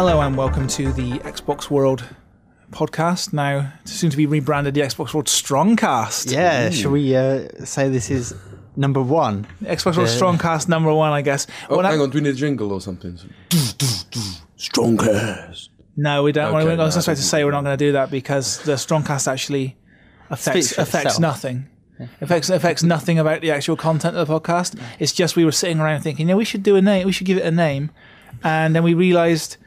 Hello and welcome to the Xbox World podcast. Now, soon to be rebranded the Xbox World Strongcast. Yeah, shall we uh, say this is number one? Xbox World Yeah. Strongcast number one, I guess. Oh, When I- hang on, do we need a jingle or something? Strongcast. No, we don't. Okay, I no, was just I about to say we're not going to do that because the Strongcast actually affects Speaks for affects itself. nothing. Affects affects nothing about the actual content of the podcast. It's just we were sitting around thinking, yeah, we should do a name. We should give it a name, and then we realised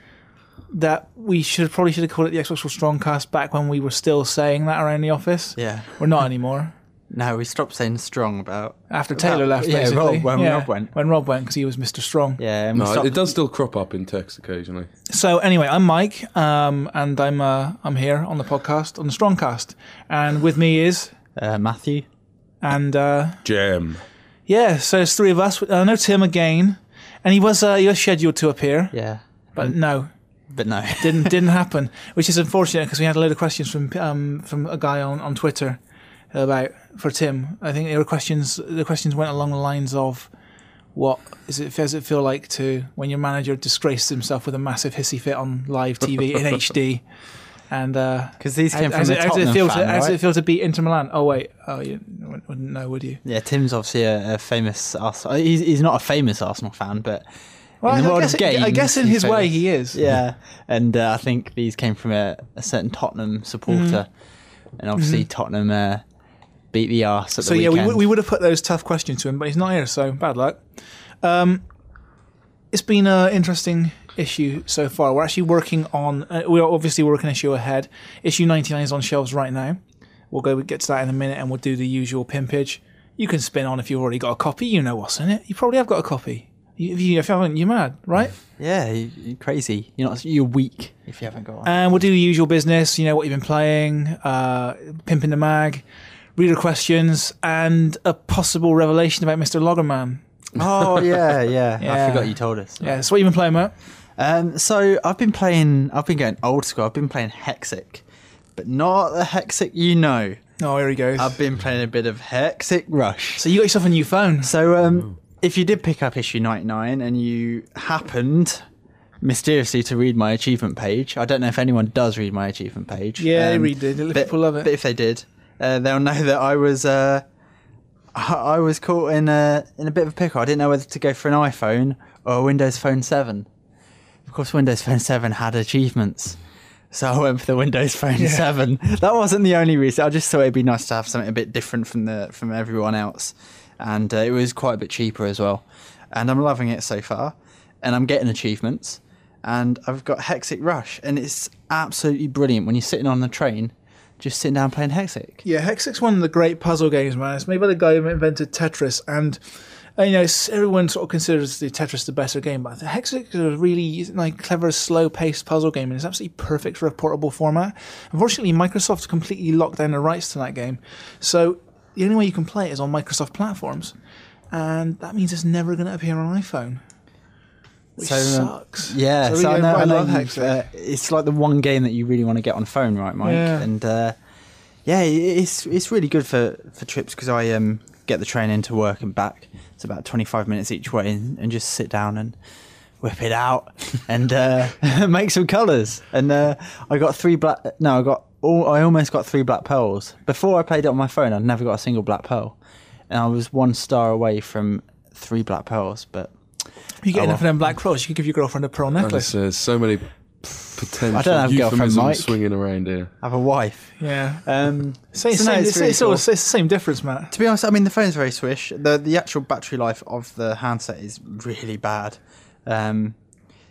that we should probably should have called it the Xbox World Strongcast back when we were still saying that around the office. Yeah. We're not anymore. No, we stopped saying strong about. After Taylor About- left, yeah, basically. Rob- when Rob went. When Rob went, because he was Mr. Strong. Yeah, No, stopped, it does still crop up in text occasionally. So anyway, I'm Mike, um, and I'm uh, I'm here on the podcast on the Strongcast, and with me is uh, Matthew. and uh, Jam. yeah, so it's three of us. I know Tim again, and he was uh, he was scheduled to appear, Yeah, but no, but no. didn't didn't happen, which is unfortunate because we had a load of questions from um, from a guy on, on Twitter about for Tim. I think there were questions. The questions went along the lines of. What is it? Does it feel like to when your manager disgraced himself with a massive hissy fit on live TV in HD? And uh, Because these came how, from does the it, how does Tottenham it feel? fan, to, how does it feel to beat Inter Milan? Oh wait, oh you wouldn't wouldn't know, would you? Yeah, Tim's obviously a, a famous Arsenal. He's, he's not a famous Arsenal fan, but Well, in the I, world guess of it- games, I guess in his way he is. yeah. And uh, I think these came from a, a certain Tottenham supporter, and obviously Tottenham uh, beat the arse at So the yeah, we, would- we would have put those tough questions to him, but he's not here, so bad luck. Um, it's been an interesting issue so far. We're actually working on. Uh, we're obviously working issue ahead. Issue ninety nine is on shelves right now. We'll go get to that in a minute, and we'll do the usual pimpage. You can spin on if you've already got a copy. You know what's in it. You probably have got a copy. You- If you, if you haven't, you're mad, right? yeah, you, you're crazy. You're not. You're weak if you haven't got one. And we'll do the usual business, you know, what you've been playing, uh, pimping the mag, reader questions, and a possible revelation about Mr. Loggerman. oh yeah, yeah, Yeah. I forgot you told us. Yeah, so what you been playing, Matt? Um, so I've been playing. I've been going old school. I've been playing Hexic, but not the Hexic you know. Oh, here he goes. I've been playing a bit of Hexic Rush. so you got yourself a new phone. So um, if you did pick up issue ninety nine and you happened mysteriously to read my achievement page, I don't know if anyone does read my achievement page. Yeah, they um, read it. but, People love it. But if they did, uh, they'll know that I was uh, I I was caught in a in a bit of a pickle. I didn't know whether to go for an iPhone or a Windows Phone Seven. Of course, Windows Phone Seven had achievements. So I went for the Windows Phone Yeah. 7. That wasn't the only reason. I just thought it'd be nice to have something a bit different from the from everyone else, and uh, it was quite a bit cheaper as well. And I'm loving it so far, and I'm getting achievements, and I've got Hexic Rush, and it's absolutely brilliant when you're sitting on the train, just sitting down playing Hexic. Yeah, Hexic's one of the great puzzle games, man. It's made by the guy who invented Tetris, and uh, you know everyone sort of considers the Tetris the better game, but Hexic is a really like clever, slow-paced puzzle game, and it's absolutely perfect for a portable format. Unfortunately, Microsoft completely locked down the rights to that game, so the only way you can play it is on Microsoft platforms, and that means it's never going to appear on iPhone. Which So, um, sucks. Yeah, So so, I know, I I know love you've, Hexic. uh, it's like the one game that you really want to get on phone, right, Mike? Yeah. And uh, yeah, it's it's really good for, for trips because I um, get the train into work and back. It's about twenty five minutes each way, and, and just sit down and whip it out and uh, make some colours. And uh, I got three black. No, I got all. I almost got three black pearls before I played it on my phone. I'd never got a single black pearl, and I was one star away from three black pearls, but. you get Oh, enough of them black pearls, you could give your girlfriend a pearl necklace. There's so many potential I don't have a girlfriend, euphemisms Mike. swinging around here. I have a wife. Yeah. Um, Same, so no, it's it's, really it's, all- it's the same difference, Matt. To be honest, I mean the phone's very swish. the The actual battery life of the handset is really bad. Um,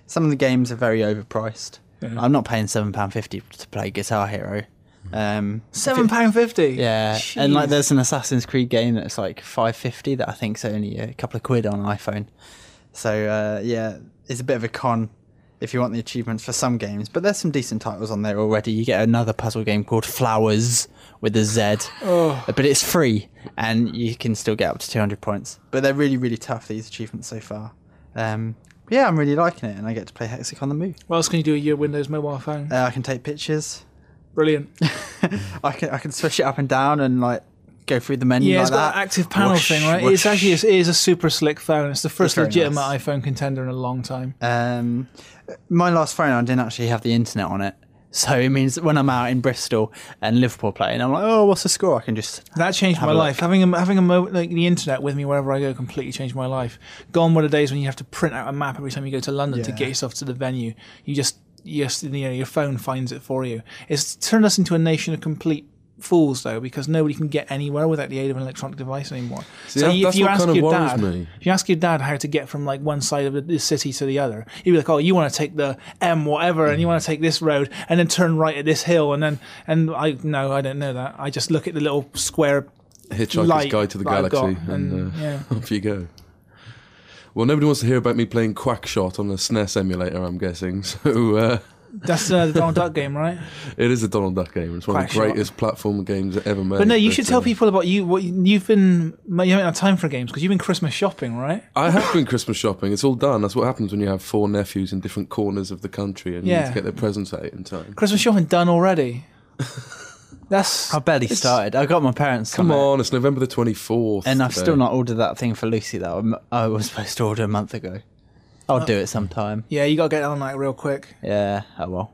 some of the games are very overpriced. Yeah. I'm not paying seven pound fifty to play Guitar Hero. Um, Seven pound fifty. yeah, and like there's an Assassin's Creed game that's like five fifty that I think's only a couple of quid on iPhone. So uh, yeah, it's a bit of a con if you want the achievements for some games. But there's some decent titles on there already. You get another puzzle game called Flowers with a Z, Oh. but it's free and you can still get up to 200 points. But they're really, really tough, these achievements so far. Um, yeah, I'm really liking it and I get to play Hexic on the move. What else can you do with your Windows mobile phone? Uh, I can take pictures. Brilliant. I can I can switch it up and down and like go through the menu Yeah, like it's got that. that active panel Whoosh, thing, right? whoosh. It's actually it is a super slick phone. It's the first very legitimate nice. iPhone contender in a long time. Um, my last phone, I didn't actually have the internet on it. So it means when I'm out in Bristol and Liverpool playing, I'm like, oh, what's the score? I can just. That changed my life. Having a, having a mo- like the internet with me wherever I go completely changed my life. Gone were the days when you have to print out a map every time you go to London to get yourself to the venue. You just yes, you know, your phone finds it for you. It's turned us into a nation of complete fools though because nobody can get anywhere without the aid of an electronic device anymore. See, that- that's what kind your dad, me. if you ask your dad how to get from like one side of the, the city to the other, he'd be like, "Oh, you want to take the M whatever, and you want to take this road, and then turn right at this hill, and then and I no, I don't know that. I just look at the little square Hitchhiker's light Guide to the Galaxy, and, and, uh, yeah. off you go. Well, nobody wants to hear about me playing Quackshot on a SNES emulator, I'm guessing. So uh, That's uh, the Donald Duck game, right? it is a Donald Duck game. It's one of the Quackshot. greatest platform games ever made. But no, you should tell uh, people about you. What you- you've been. You haven't had time for games because you've been Christmas shopping, right? I have been Christmas shopping. It's all done. That's what happens when you have four nephews in different corners of the country and you need Yeah. to get their presents out in time. Christmas shopping done already. That's I barely started. I got my parents. Come it. on, it's November the 24th. And I've today. still not ordered that thing for Lucy that I'm- I was supposed to order a month ago. I'll do it sometime. yeah. You got to get on that real quick. Yeah, I will.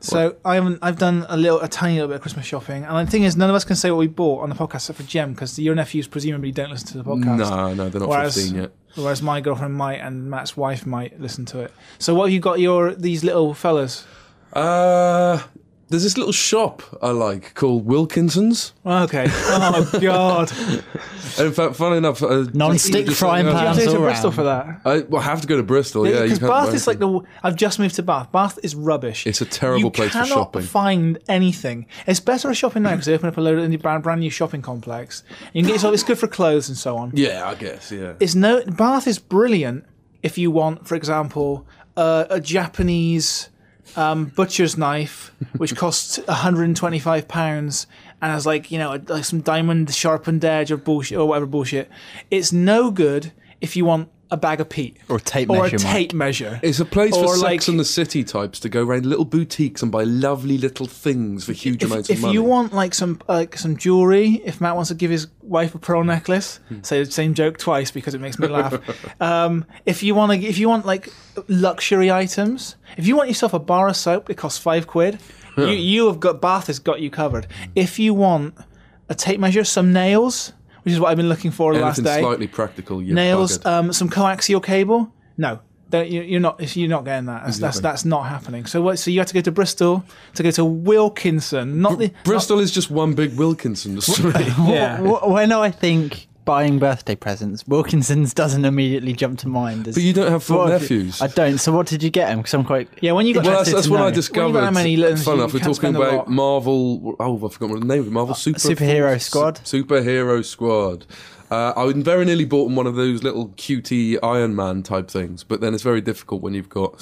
So I haven't. I've done a little, a tiny little bit of Christmas shopping, and the thing is, none of us can say what we bought on the podcast except for Jem because your nephews presumably don't listen to the podcast. No, no, they're not Whereas- 15 yet. Whereas my girlfriend might and Matt's wife might listen to it. So what have you got your these little fellas? Uh, there's this little shop I like called Wilkinson's. Okay. Oh God. In fact, funny enough, uh, Non-stick just- frying You have to Pans go to all Bristol round. for that. I, well, I have to go to Bristol. Yeah, because you Bath can't- is like the. I've just moved to Bath. Bath is rubbish. It's a terrible you place for cannot shopping. find anything. It's better at shopping now because they open up a load of brand, brand new shopping complex. You can get yourself. It's good for clothes and so on. Yeah, I guess. Yeah. It's no Bath is brilliant if you want, for example, uh, a Japanese um, butcher's knife which costs 125 pounds and has like you know like some diamond sharpened edge or bullshit or whatever bullshit. It's no good if you want a bag of peat Or a tape or measure. a Mike. tape measure. It's a place for Or Sex and the City types to go around little boutiques and buy lovely little things for huge if, amounts if of money. If you want like some like some jewelry, if Matt wants to give his wife a pearl necklace, Hmm. say the same joke twice because it makes me laugh. um, if you want to, if you want like luxury items, if you want yourself a bar of soap, it costs five quid. you you have got Bath has got you covered. If you want a tape measure, some nails, which is what I've been looking for the last Anything day. slightly practical, you're nails, buggered. um, some coaxial cable. No, don't, you, you're not. You're not getting that. That's, that's Exactly. that's not happening. So what? So you have to go to Bristol to go to Wilkinson, not the Bristol is just one big Wilkinson street. Yeah. Wh- When I think buying birthday presents, Wilkinson's doesn't immediately jump to mind. As, but you don't have four What you- nephews. I don't. So what did you get him? Because I'm quite. Yeah, when you got well, that's, that's to what know. I When you discovered. got how many little- Fun you enough, we're talking spend a about lot. Marvel. Oh, I forgot what the name of it. Marvel Super Superhero Squad? Superhero Squad. Uh, I very nearly bought them one of those little cutie Iron Man type things, but then it's very difficult when you've got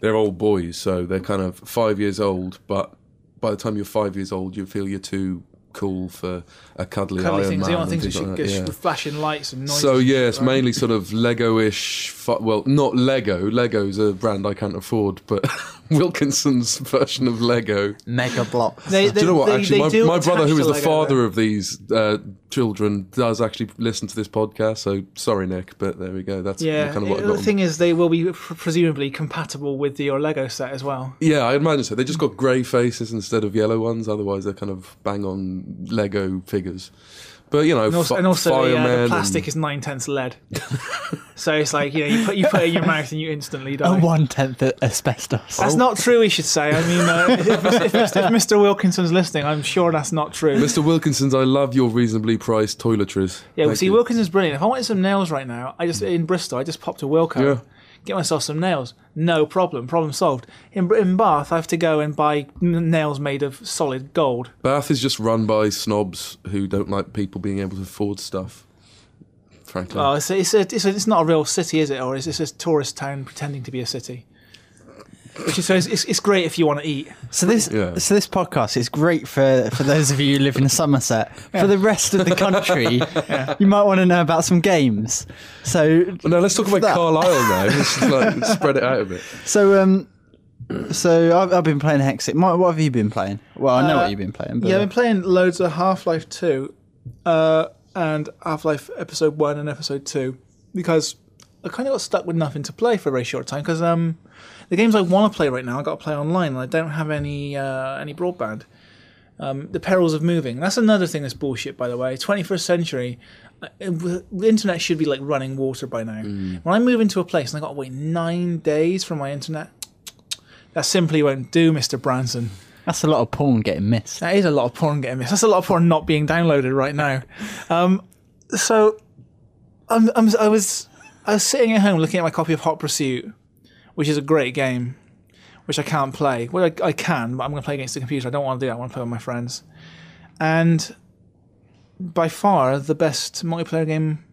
they're old boys, so they're kind of five years old. But by the time you're five years old, you feel you're too cool for a cuddly, cuddly Iron things. Man. You want things that like should that, get yeah. with flashing lights and noises. So yeah, it's right? mainly sort of Lego-ish. Well, not Lego. Lego's a brand I can't afford, but Wilkinson's version of Lego. Mega block. They, Do you know what? they- actually, they my, my brother, attach who to is the Lego, father though. of these uh, children, does actually listen to this podcast. So sorry, Nick, but there we go. That's Yeah, kind of what I the got. 'em. thing is, they will be pr- presumably compatible with your Lego set as well. Yeah, I imagine so. They just got grey faces instead of yellow ones. Otherwise, they're kind of bang on Lego figures. But you know, And also, fi- and also the, uh, the plastic and- is nine tenths lead. so it's like you know, you put you put it in your mouth and you instantly die. A one tenth asbestos. That's not true. We should say. I mean, uh, if, if, if, if Mr. Wilkinson's listening, I'm sure that's not true. Mr. Wilkinson's, I love your reasonably priced toiletries. Yeah, well, Thank see, you. Wilkinson's brilliant. If I wanted some nails right now, I just in Bristol, I just popped to Wilko, Yeah. get myself some nails. No problem, problem solved. In in Bath, I have to go and buy n- nails made of solid gold. Bath is just run by snobs who don't like people being able to afford stuff. Frankly, Oh, it's it's, a, it's, a, it's not a real city, is it? Or is this a tourist town pretending to be a city? Which is so it's, it's, it's great if you want to eat. So this, Yeah. so this podcast is great for, for those of you who live in Somerset. For the rest of the country, you might want to know about some games. So, well, no, let's talk about that- Carlisle now. Let's just like spread it out a bit. so um, so I've, I've been playing Hexic. Mike, what have you been playing? Well, I know Uh, what you've been playing. But Yeah, I've been playing loads of Half Life 2. uh, and Half Life Episode One and Episode Two because I kind of got stuck with nothing to play for a very short time because um, the games I want to play right now I got to play online and I don't have any uh, any broadband. Um, the perils of moving. That's another thing that's bullshit, by the way. 21st century, uh, the internet should be like running water by now. When I move into a place and I got to wait nine days for my internet, that simply won't do, Mr. Branson. That's a lot of porn getting missed. That is a lot of porn getting missed. That's a lot of porn not being downloaded right now. Um, so, I'm, I'm, I was I was sitting at home looking at my copy of Hot Pursuit, which is a great game, which I can't play. Well, I, I can, but I'm going to play against the computer. I don't want to do that. I want to play with my friends. And by far the best multiplayer game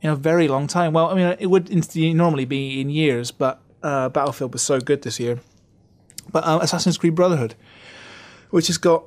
in a very long time. Well, I mean, it would normally be in years, but uh, Battlefield was so good this year. But uh, Assassin's Creed Brotherhood, which has got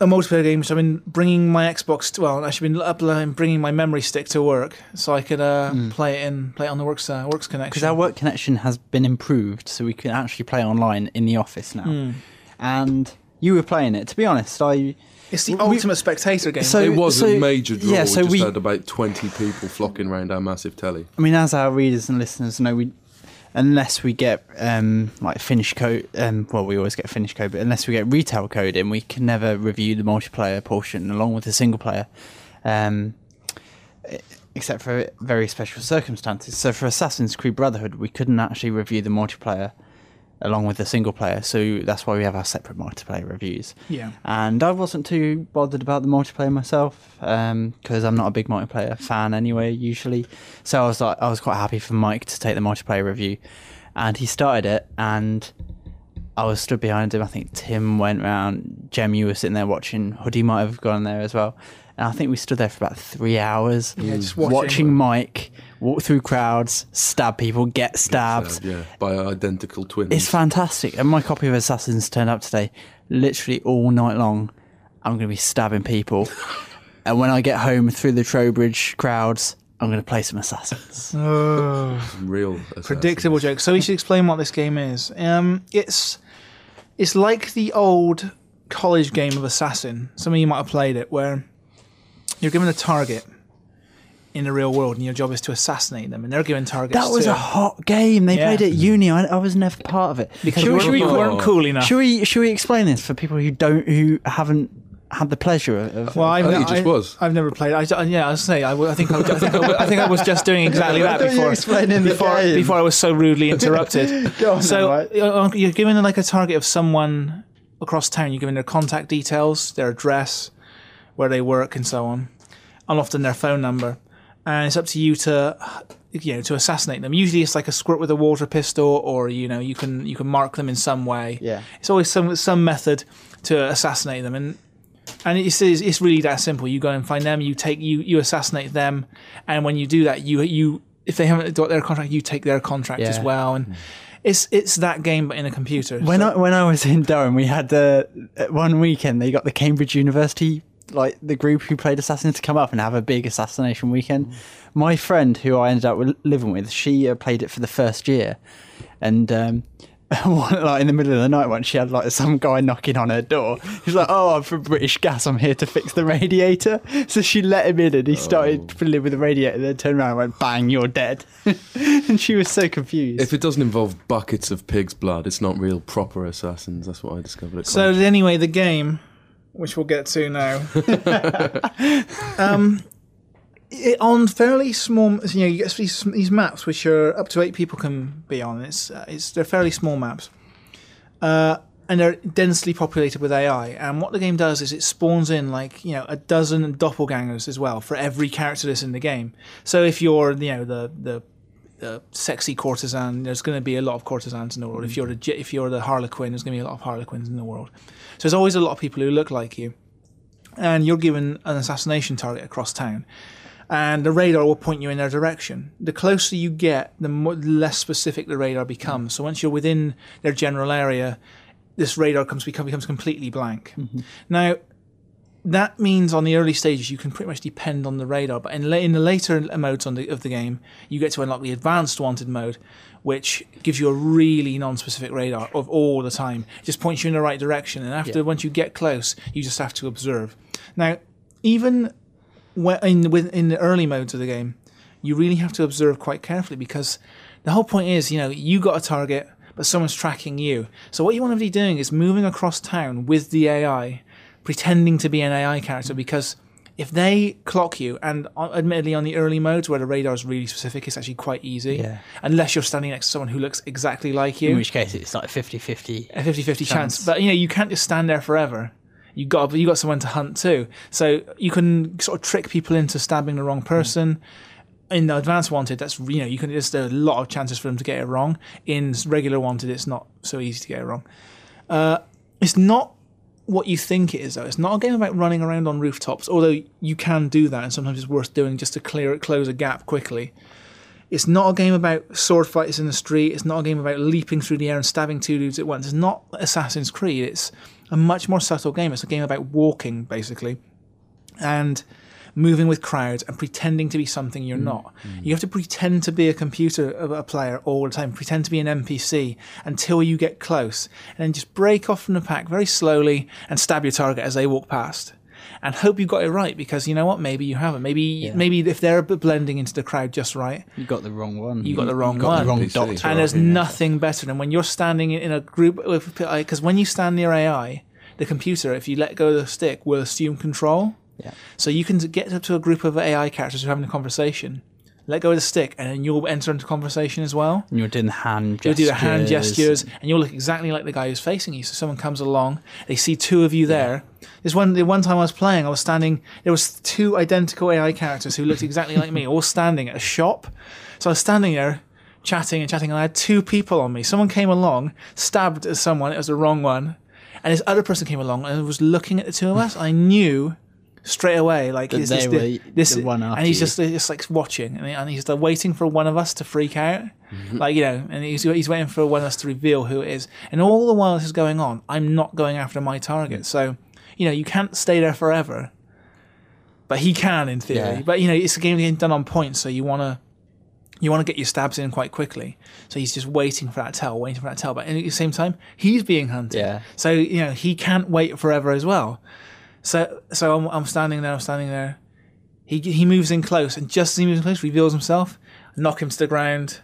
a multiplayer game, which I've been bringing my Xbox. To, well, actually been uploading, bringing my memory stick to work, so I could uh, play it in play it on the works uh, works connection. Because our work connection has been improved, so we can actually play online in the office now. And you were playing it. To be honest, I it's the we- ultimate spectator game. So- It was so- a major draw. yeah, we so just we- had about 20 people flocking around our massive telly. I mean, as our readers and listeners know, we unless we get um, like finish code, um, well, we always get finish code, but unless we get retail code in, we can never review the multiplayer portion along with the single player, um, except for very special circumstances. So for Assassin's Creed Brotherhood, we couldn't actually review the multiplayer along with the single player, so that's why we have our separate multiplayer reviews. yeah. And I wasn't too bothered about the multiplayer myself um, because I'm not a big multiplayer fan anyway, usually. So I was like, I was quite happy for Mike to take the multiplayer review, and he started it, and I was stood behind him. I think Tim went round, Jem, you were sitting there watching. Hoodie might have gone there as well, and I think we stood there for about three hours, Yeah, just watching. watching. Mike walk through crowds, stab people, get stabbed. So, yeah, by identical twins. It's fantastic. And my copy of Assassins turned up today. Literally all night long, I'm going to be stabbing people. and when I get home through the Trowbridge crowds, I'm going to play some Assassins. real. predictable joke. So we should explain what this game is. Um, it's it's like the old college game of Assassin. Some of you might have played it, where you're given a target in the real world, and your job is to assassinate them, and they're given targets. That was too. a hot game. They Yeah. played it at uni. I, I was never part of it. because Should we, we- should we we call- weren't cool enough. Should we should we explain this for people who don't who haven't had the pleasure of? well, I've, I think he just was. I've never played. I, yeah, I was say. I, w- I think I, w- I think I, w- I think I was just doing exactly that I thought you were before. explaining the before, game. before I was so rudely interrupted. Go on so then, right. you're- you're given like a target of someone across town. You're given their contact details, their address, where they work, and so on, and often their phone number. And it's up to you to, you know, to assassinate them. Usually, it's like a squirt with a water pistol, or you know, you can you can mark them in some way. Yeah. it's always some some method to assassinate them, and and it's it's it's really that simple. You go and find them, you take you you assassinate them, and when you do that, you you if they haven't got their contract, you take their contract as Yeah. well, and it's it's that game but in a computer. When So- I when I was in Durham, we had the one weekend. They got the Cambridge University like the group who played Assassin to come up and have a big assassination weekend. My friend, who I ended up living with, she uh, played it for the first year, and. Um, like in the middle of the night, once she had like some guy knocking on her door. He's like, "Oh, I'm from British Gas. I'm here to fix the radiator." So she let him in, and he started fiddling with the radiator. Then turned around and went, "Bang, you're dead." and she was so confused. If it doesn't involve buckets of pig's blood, it's not real proper assassins. That's what I discovered. At So college. anyway, the game, which we'll get to now, um, it, on fairly small, you know, you get these, these maps which are up to eight people can be on. It's uh, it's they're fairly small maps, uh, and they're densely populated with AI. And what the game does is it spawns in like you know a dozen doppelgangers as well for every character that's in the game. So if you're you know the the the sexy courtesan. There's going to be a lot of courtesans in the world. If you're the if you're the harlequin, there's going to be a lot of harlequins in the world. So there's always a lot of people who look like you, and you're given an assassination target across town, and the radar will point you in their direction. The closer you get, the more, less specific the radar becomes. So once you're within their general area, this radar comes become, becomes completely blank. Mm-hmm. Now. That means on the early stages you can pretty much depend on the radar, but in, la- in the later modes on the, of the game, you get to unlock the advanced wanted mode, which gives you a really non-specific radar of all the time. It just points you in the right direction, and after Yeah. once you get close, you just have to observe. Now, even in with in the early modes of the game, you really have to observe quite carefully because the whole point is, you know, you got a target, but someone's tracking you. So what you want to be doing is moving across town with the AI, pretending to be an AI character because if they clock you, and admittedly on the early modes where the radar is really specific, it's actually quite easy. Yeah. Unless you're standing next to someone who looks exactly like you. In which case, it's like 50-50. a 50-50 chance. Chance. But you know, you can't just stand there forever. You got you got someone to hunt too. So you can sort of trick people into stabbing the wrong person. In the advanced wanted, that's you know you can there's a lot of chances for them to get it wrong. In regular wanted, it's not so easy to get it wrong. Uh, it's not what you think it is though. It's not a game about running around on rooftops, although you can do that, and sometimes it's worth doing just to clear it, close a gap quickly. It's not a game about sword fights in the street. It's not a game about leaping through the air and stabbing two dudes at once. It's not Assassin's Creed. It's a much more subtle game. It's a game about walking, basically, and moving with crowds and pretending to be something you're mm. not. Mm. You have to pretend to be a computer of a player all the time, pretend to be an NPC until you get close, and then just break off from the pack very slowly and stab your target as they walk past. And hope you got it right because you know what? Maybe you haven't. Maybe maybe if they're blending into the crowd just right, You got the wrong one. you got the wrong got one. the wrong NPC. doctor. And there's Yeah. nothing better than when you're standing in a group because when you stand near AI, the computer, if you let go of the stick, will assume control. Yeah. So you can get up to a group of AI characters who are having a conversation, let go of the stick, and then you'll enter into conversation as well. And you're doing the hand You'll do the hand gestures, and you'll look exactly like the guy who's facing you. So someone comes along, they see two of you there. There's one. The one time I was playing, I was standing. There was two identical AI characters who looked exactly like me, all standing at a shop. So I was standing there, chatting and chatting, and I had two people on me. Someone came along, stabbed at someone. It was the wrong one, and this other person came along and was looking at the two of us. I knew straight away, like That is they this, were the, this the one and he's you. just just like watching, and, he- and he's like waiting for one of us to freak out, mm-hmm. like you know, and he's he's waiting for one of us to reveal who it is. And all the while this is going on, I'm not going after my target. Mm. So, you know, you can't stay there forever, but he can in theory. Yeah. But you know, it's a game being done on points, so you want to. You want to get your stabs in quite quickly, so he's just waiting for that tell, waiting for that tell. But at the same time, he's being hunted, Yeah. so you know he can't wait forever as well. So so I'm, I'm standing there, I'm standing there. He he moves in close, and just as he moves in close, reveals himself, knock him to the ground,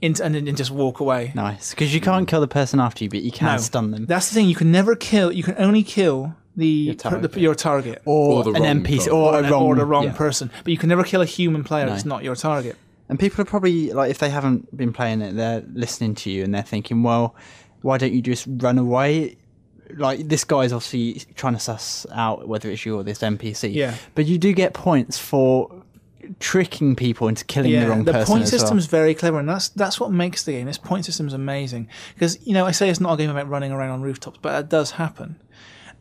into, and then just walk away. Nice, because you can't kill the person after you, but you can No. stun them. That's the thing. You can never kill. You can only kill the your target. the, your target or, Or the an wrong NPC, target. or, a wrong, or the wrong yeah. person. But you can never kill a human player No. that's not your target. And people are probably like, if they haven't been playing it, they're listening to you and they're thinking, well, why don't you just run away? Like this guy's obviously trying to suss out whether it's you or this NPC. Yeah. But you do get points for tricking people into killing the wrong the person. point as well. system's very clever, and that's that's what makes the game. This point system's amazing because you know I say it's not a game about running around on rooftops, but that does happen.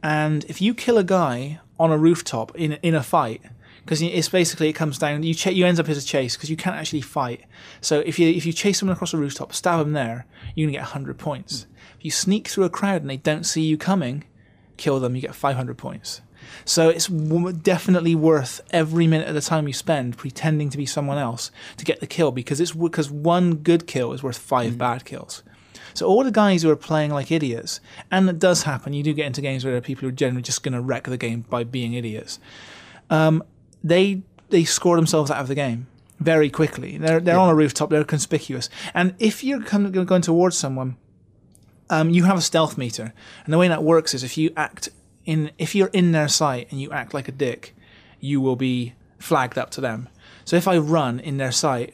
And if you kill a guy on a rooftop in in a fight, because it's basically it comes down you ch- you end up as a chase because you can't actually fight. So if you if you chase someone across a rooftop, stab them there, you're gonna get hundred points. If you sneak through a crowd and they don't see you coming, kill them, you get 500 points. So it's w- definitely worth every minute of the time you spend pretending to be someone else to get the kill because it's because one good kill is worth 5 bad kills. So all the guys who are playing like idiots, and it does happen, you do get into games where there are people who are generally just going to wreck the game by being idiots. Um, they they score themselves out of the game very quickly. They're they're on a rooftop. They're conspicuous, and if you're going towards someone, um, you have a stealth meter, and the way that works is if you act in if you're in their sight and you act like a dick, you will be flagged up to them. So if I run in their sight,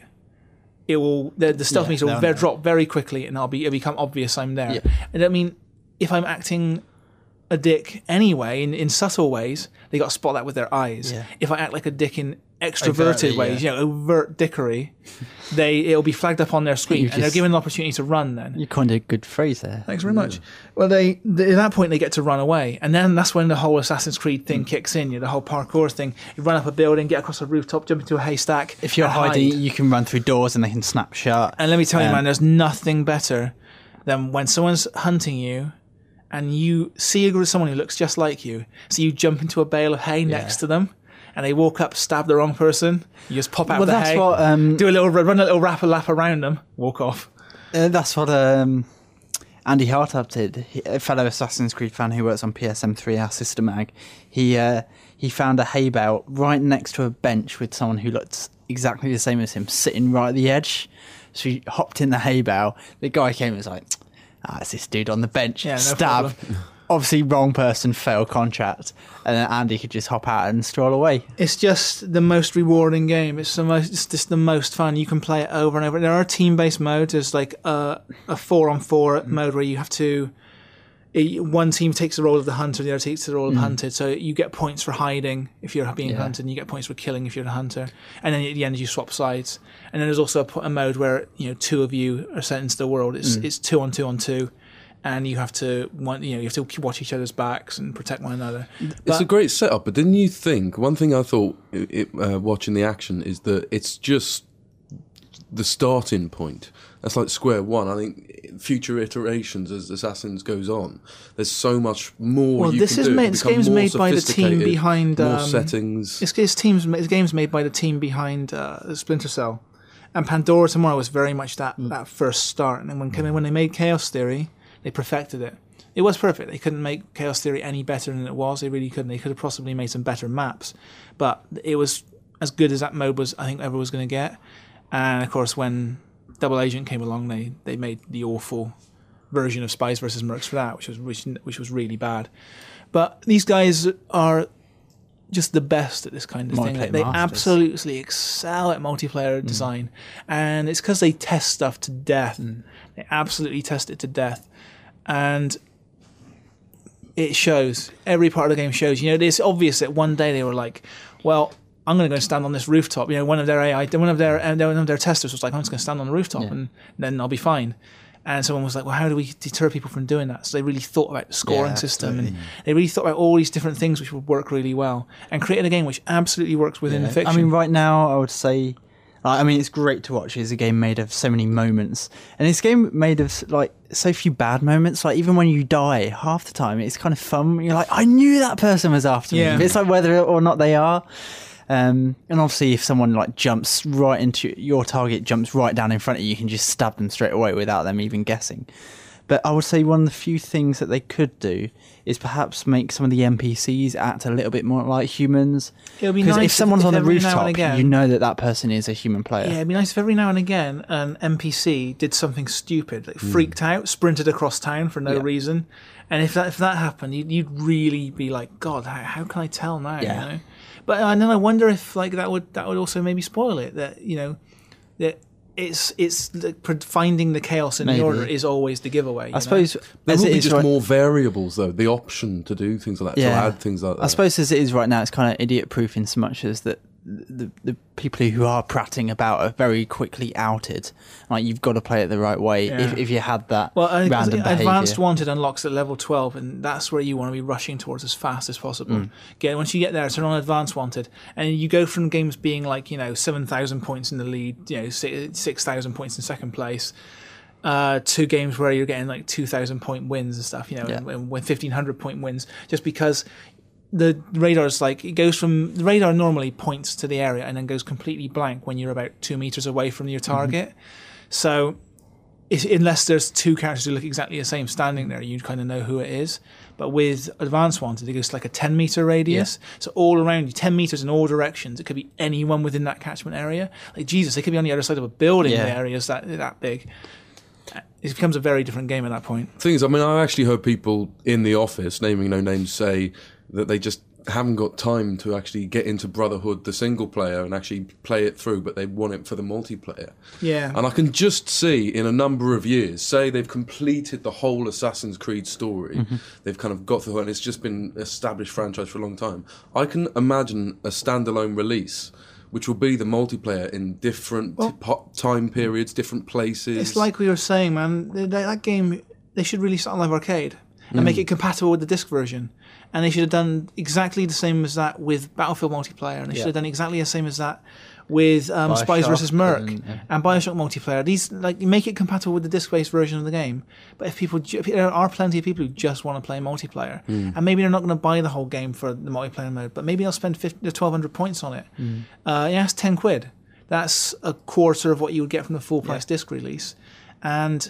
it will the, the stealth Yeah, meter will ve- know. drop very quickly, and I'll be it'll become obvious I'm there. Yeah. And I mean, if I'm acting a dick anyway in, in subtle ways, they got to spot that with their eyes. Yeah. If I act like a dick in extroverted Overtly, ways, yeah. you know, overt dickery, they it'll be flagged up on their screen, You and they're just- given an opportunity to run. Then You coined a good phrase there. Thanks very much. Well, they, at that point they get to run away, and then that's when the whole Assassin's Creed thing Mm. kicks in. You know, the whole parkour thing. You run up a building, get across a rooftop, jump into a haystack. If you're and hiding, you can run through doors and they can snap shut. and let me tell you, Um, man, there's nothing better than when someone's hunting you, and you see a- someone who looks just like you. So you jump into a bale of hay next to them, and they walk up, stab the wrong person. You just pop out well, the that's hay, what um, do a little run a little wrap a lap around them, walk off. Uh, that's what um, Andy Hartup did. He, a fellow Assassin's Creed fan who works on PSM3, our sister mag. He uh, he found a hay bale right next to a bench with someone who looked exactly the same as him sitting right at the edge. So he hopped in the hay bale. The guy came and was like, ah, it's this dude on the bench. Yeah, no Stab. Obviously, wrong person, fail contract. And then Andy could just hop out and stroll away. It's just the most rewarding game. It's the most. It's just the most fun. You can play it over and over. There are team-based modes. There's like a, a four-on-four mode where you have to. It- One team takes the role of the hunter, the other takes the role of hunted. So you get points for hiding if you're being Yeah. hunted, and you get points for killing if you're the hunter. And then at the end, you swap sides. And then there's also a, a mode where you know two of you are sent into the world. It's it's two on two on two, and you have to one you know you have to watch each other's backs and protect one another. It's a great setup, but didn't you think one thing I thought it, uh, watching the action is that it's just the starting point. That's like square one. I think future iterations as Assassins goes on, there's so much more. Well, you this can is do. made- this game's made by the team sophisticated, behind, more um, settings. This, this team's this game's made by the team behind uh, Splinter Cell, and Pandora Tomorrow was very much that, that first start. And then when when they made Chaos Theory, they perfected it. It was perfect. They couldn't make Chaos Theory any better than it was. They really couldn't. They could have possibly made some better maps, but it was as good as that mode was. I think ever was going to get. And of course, when Double Agent came along, they they made the awful version of Spies versus Mercs for that, which was which, which was really bad. But these guys are just the best at this kind of thing. Multiplayer They masters. absolutely excel at multiplayer mm. design, and it's because they test stuff to death. Mm. They absolutely test it to death, and it shows. Every part of the game shows. You know, it's obvious that one day they were like, "Well, I'm going to go stand on this rooftop." You know, one of their AI, one of uh, their, one of their testers was like, "I'm just going to stand on the rooftop, Yeah. and then I'll be fine." And someone was like, "Well, how do we deter people from doing that?" So they really thought about the scoring Yeah, system, and they really thought about all these different things which would work really well, and created a game which absolutely works within the fiction. I mean, right now, I would say, I mean, it's great to watch. It's a game made of so many moments, and it's a game made of like so few bad moments. Like even when you die, half the time it's kind of fun. You're like, I knew that person was after Yeah. me. It's like whether or not they are. Um, and obviously, if someone like jumps right into your target, jumps right down in front of you, you can just stab them straight away without them even guessing. But I would say one of the few things that they could do is perhaps make some of the NPCs act a little bit more like humans. It would be Because nice if someone's if on the every now and rooftop, again- you know that that person is a human player. Yeah, it'd be nice if every now and again an NPC did something stupid, like hmm. freaked out, sprinted across town for no Yeah. reason, and if that if that happened, you'd, you'd really be like, God, how, how can I tell now? Yeah. You know? But and then I wonder if like that would that would also maybe spoil it. That you know that it's it's the, finding the chaos in Maybe. the order is always the giveaway. you I know? suppose There will it be just right, more variables though. The option to do things like that, to add things like that. I suppose as it is right now, it's kind of idiot proof in so much as that the, the people who are prating about are very quickly outed. Like you've got to play it the right way. Yeah. If, if you had that Well, I random behavior, Advanced Wanted unlocks at level 12, and that's where you want to be rushing towards as fast as possible. Mm. Get Once you get there, turn on Advanced Wanted, and you go from games being like, you know, 7,000 points in the lead, you know, 6,000 points in second place, uh, to games where you're getting like 2,000 point wins and stuff, you know, Yeah. and, and 1,500 point wins, just because the radar's like it goes from the radar normally points to the area and then goes completely blank when you're about two meters away from your mhm. target. So, if, unless there's two characters who look exactly the same standing there, you kind of know who it is. But with Advanced Wanted, it goes to like a 10 meter radius. So all around you, 10 meters in all directions. It could be anyone within that catchment area. Like Jesus, they could be on the other side of a building. Yeah. The area's that that big. It becomes a very different game at that point. thing is, I mean, I actually heard people in the office, naming no names, say that they just haven't got time to actually get into Brotherhood, the single player, and actually play it through, but they want it for the multiplayer. Yeah. And I can just see in a number of years, say they've completed the whole Assassin's Creed story, they've kind of got through, it and it's just been established franchise for a long time. I can imagine a standalone release. Which will be the multiplayer in different Well- t- po- time periods, different places. It's like we were saying, man. th- That, that game, they should release it on Live Arcade and Mm. make it compatible with the disc version. And they should have done exactly the same as that with Battlefield multiplayer, and they should have done exactly the same as that with um, Spies versus Merc and- yeah. and Bioshock multiplayer. These like make it compatible with the disc-based version of the game. But if people, ju- there are plenty of people who just want to play multiplayer, Hmm. and maybe they're not going to buy the whole game for the multiplayer mode, but maybe they'll spend 50, 1,200 points on it. Hmm. Uh, yeah, it's 10 quid. That's a quarter of what you would get from the full price disc release. And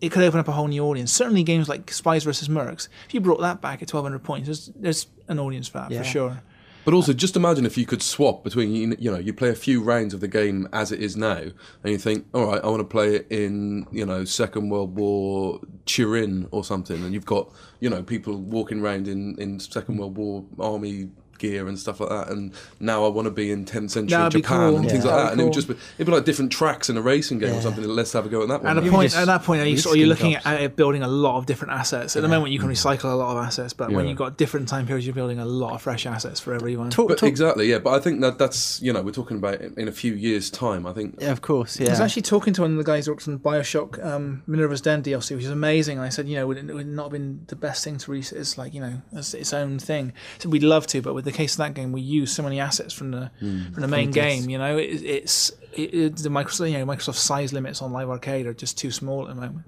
it could open up a whole new audience. Certainly, games like Spies versus Mercs, if you brought that back at 1,200 points, there's, there's an audience for that Yeah. for sure. But also, just imagine if you could swap between you you know you play a few rounds of the game as it is now, and you think, all right, I want to play it in you know Second World War Turin or something, and you've got you know people walking around in in Second World War army gear and stuff like that, and now I want to be in 10th century That'd Japan cool. and things like that, and it would just be it'd be like different tracks in a racing game or something. Let's have a go at that one. At a point, at that point, you sort of, you're looking jobs. at, at building a lot of different assets. At the moment, you can recycle a lot of assets, but when you've got different time periods, you're building a lot of fresh assets for everyone. Talk, But talk, exactly, yeah. But I think that that's you know we're talking about in in a few years' time. I think yeah, of course, yeah. I was actually talking to one of the guys who worked on Bioshock um, Minerva's Den DLC, which is amazing. And I said, you know, would it, would not have been the best thing to release it as like, you know, as its own thing? So we'd love to, but with the case of that game, we use so many assets from the from the main game. You know, it, it's it, it, the Microsoft, you know, Microsoft size limits on Live Arcade are just too small at the moment.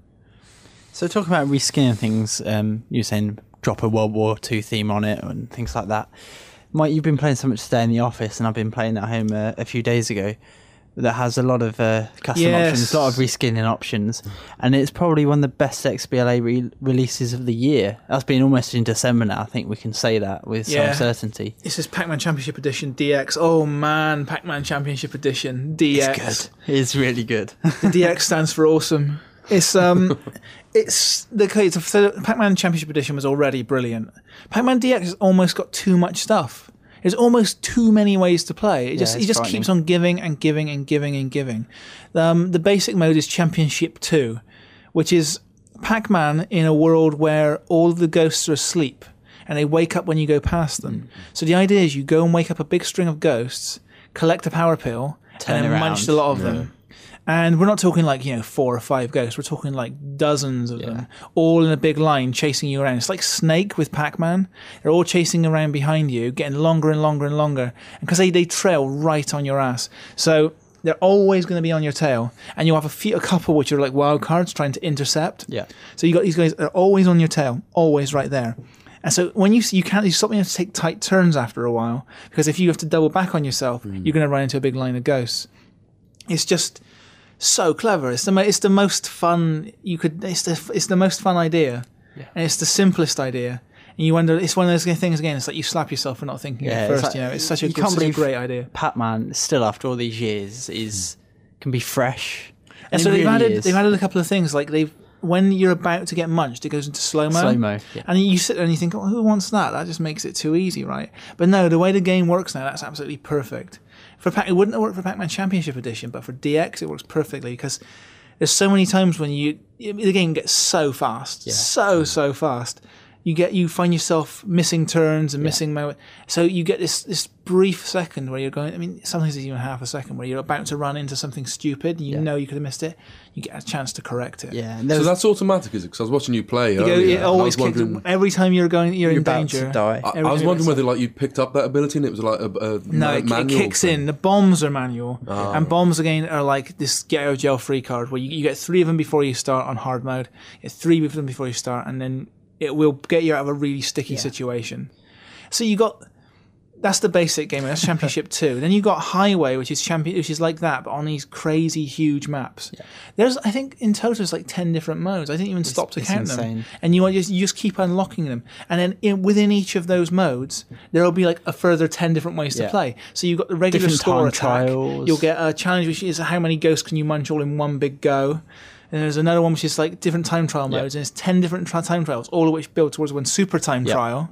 So talking about reskinning things, um, you were saying drop a World War Two theme on it and things like that. Mike, you've been playing so much today in the office, and I've been playing at home uh, a few days ago. That has a lot of uh, custom Yes. options, a lot of reskinning options, and it's probably one of the best XBLA re- releases of the year. That's been almost in December now. I think we can say that with Yeah. some certainty. This is Pac-Man Championship Edition DX. Oh man, Pac-Man Championship Edition DX. It's good. It's really good. The DX stands for awesome. It's um, it's the case. So Pac-Man Championship Edition was already brilliant. Pac-Man DX has almost got too much stuff. There's almost too many ways to play. It just it's it just keeps on giving and giving and giving and giving. Um, the basic mode is Championship Two, which is Pac-Man in a world where all the ghosts are asleep and they wake up when you go past them. Mm. So the idea is you go and wake up a big string of ghosts, collect a power pill, Turn and then around. munch a lot of them. And we're not talking like, you know, four or five ghosts. We're talking like dozens of them, all in a big line chasing you around. It's like Snake with Pac Man. They're all chasing around behind you, getting longer and longer and longer. And because they, they trail right on your ass. So they're always going to be on your tail. And you'll have a, few, a couple which are like wild cards trying to intercept. Yeah. So you got these guys that are always on your tail, always right there. And so when you you can't you stop being able to take tight turns after a while because if you have to double back on yourself, mm. you're going to run into a big line of ghosts. It's just so clever. It's the mo- it's the most fun you could. It's the it's the most fun idea, and it's the simplest idea. And you wonder, it's one of those things again. It's like you slap yourself for not thinking Yeah, at it's first. like- you know, it's such a, you good, can't such a believe- great idea. Pac-Man still after all these years is hmm. can be fresh. And it so they've really added is. they've added a couple of things like they've when you're about to get munched, it goes into slow mo. Slow-mo, yeah. And you sit there and you think, oh, who wants that? That just makes it too easy, right? But no, the way the game works now, that's absolutely perfect. For Pac- it wouldn't have worked for Pac-Man Championship Edition, but for DX, it works perfectly because there's so many times when you the game gets so fast, so so fast. You get you find yourself missing turns and missing moments. So you get this this brief second where you're going. I mean, sometimes it's even half a second where you're about to run into something stupid. and You know you could have missed it. You get a chance to correct it. Yeah, and so. That's automatic, is it? Because I was watching you play. You go, earlier, it always was kicks wondering. every time you're going. You're, in about danger. to die. I, I was wondering whether like you picked up that ability and it was like a, a No, ma- it, it kicks thing. in. The bombs are manual, Ah. and bombs again are like this get out of jail free card where you, you get three of them before you start on hard mode. You get three of them before you start, and then it will get you out of a really sticky situation. So you got that's the basic game. That's Championship Two. Then you got Highway, which is champion, which is like that, but on these crazy huge maps. There's, I think, in total, there's like ten different modes. I didn't even stop to it's count them. And you just you just keep unlocking them, and then in, within each of those modes, there will be like a further ten different ways to play. So you've got the regular Different score attack. trials. You'll get a challenge, which is how many ghosts can you munch all in one big go. And there's another one which is like different time trial modes, and it's ten different tri- time trials, all of which build towards one super time Yeah. trial.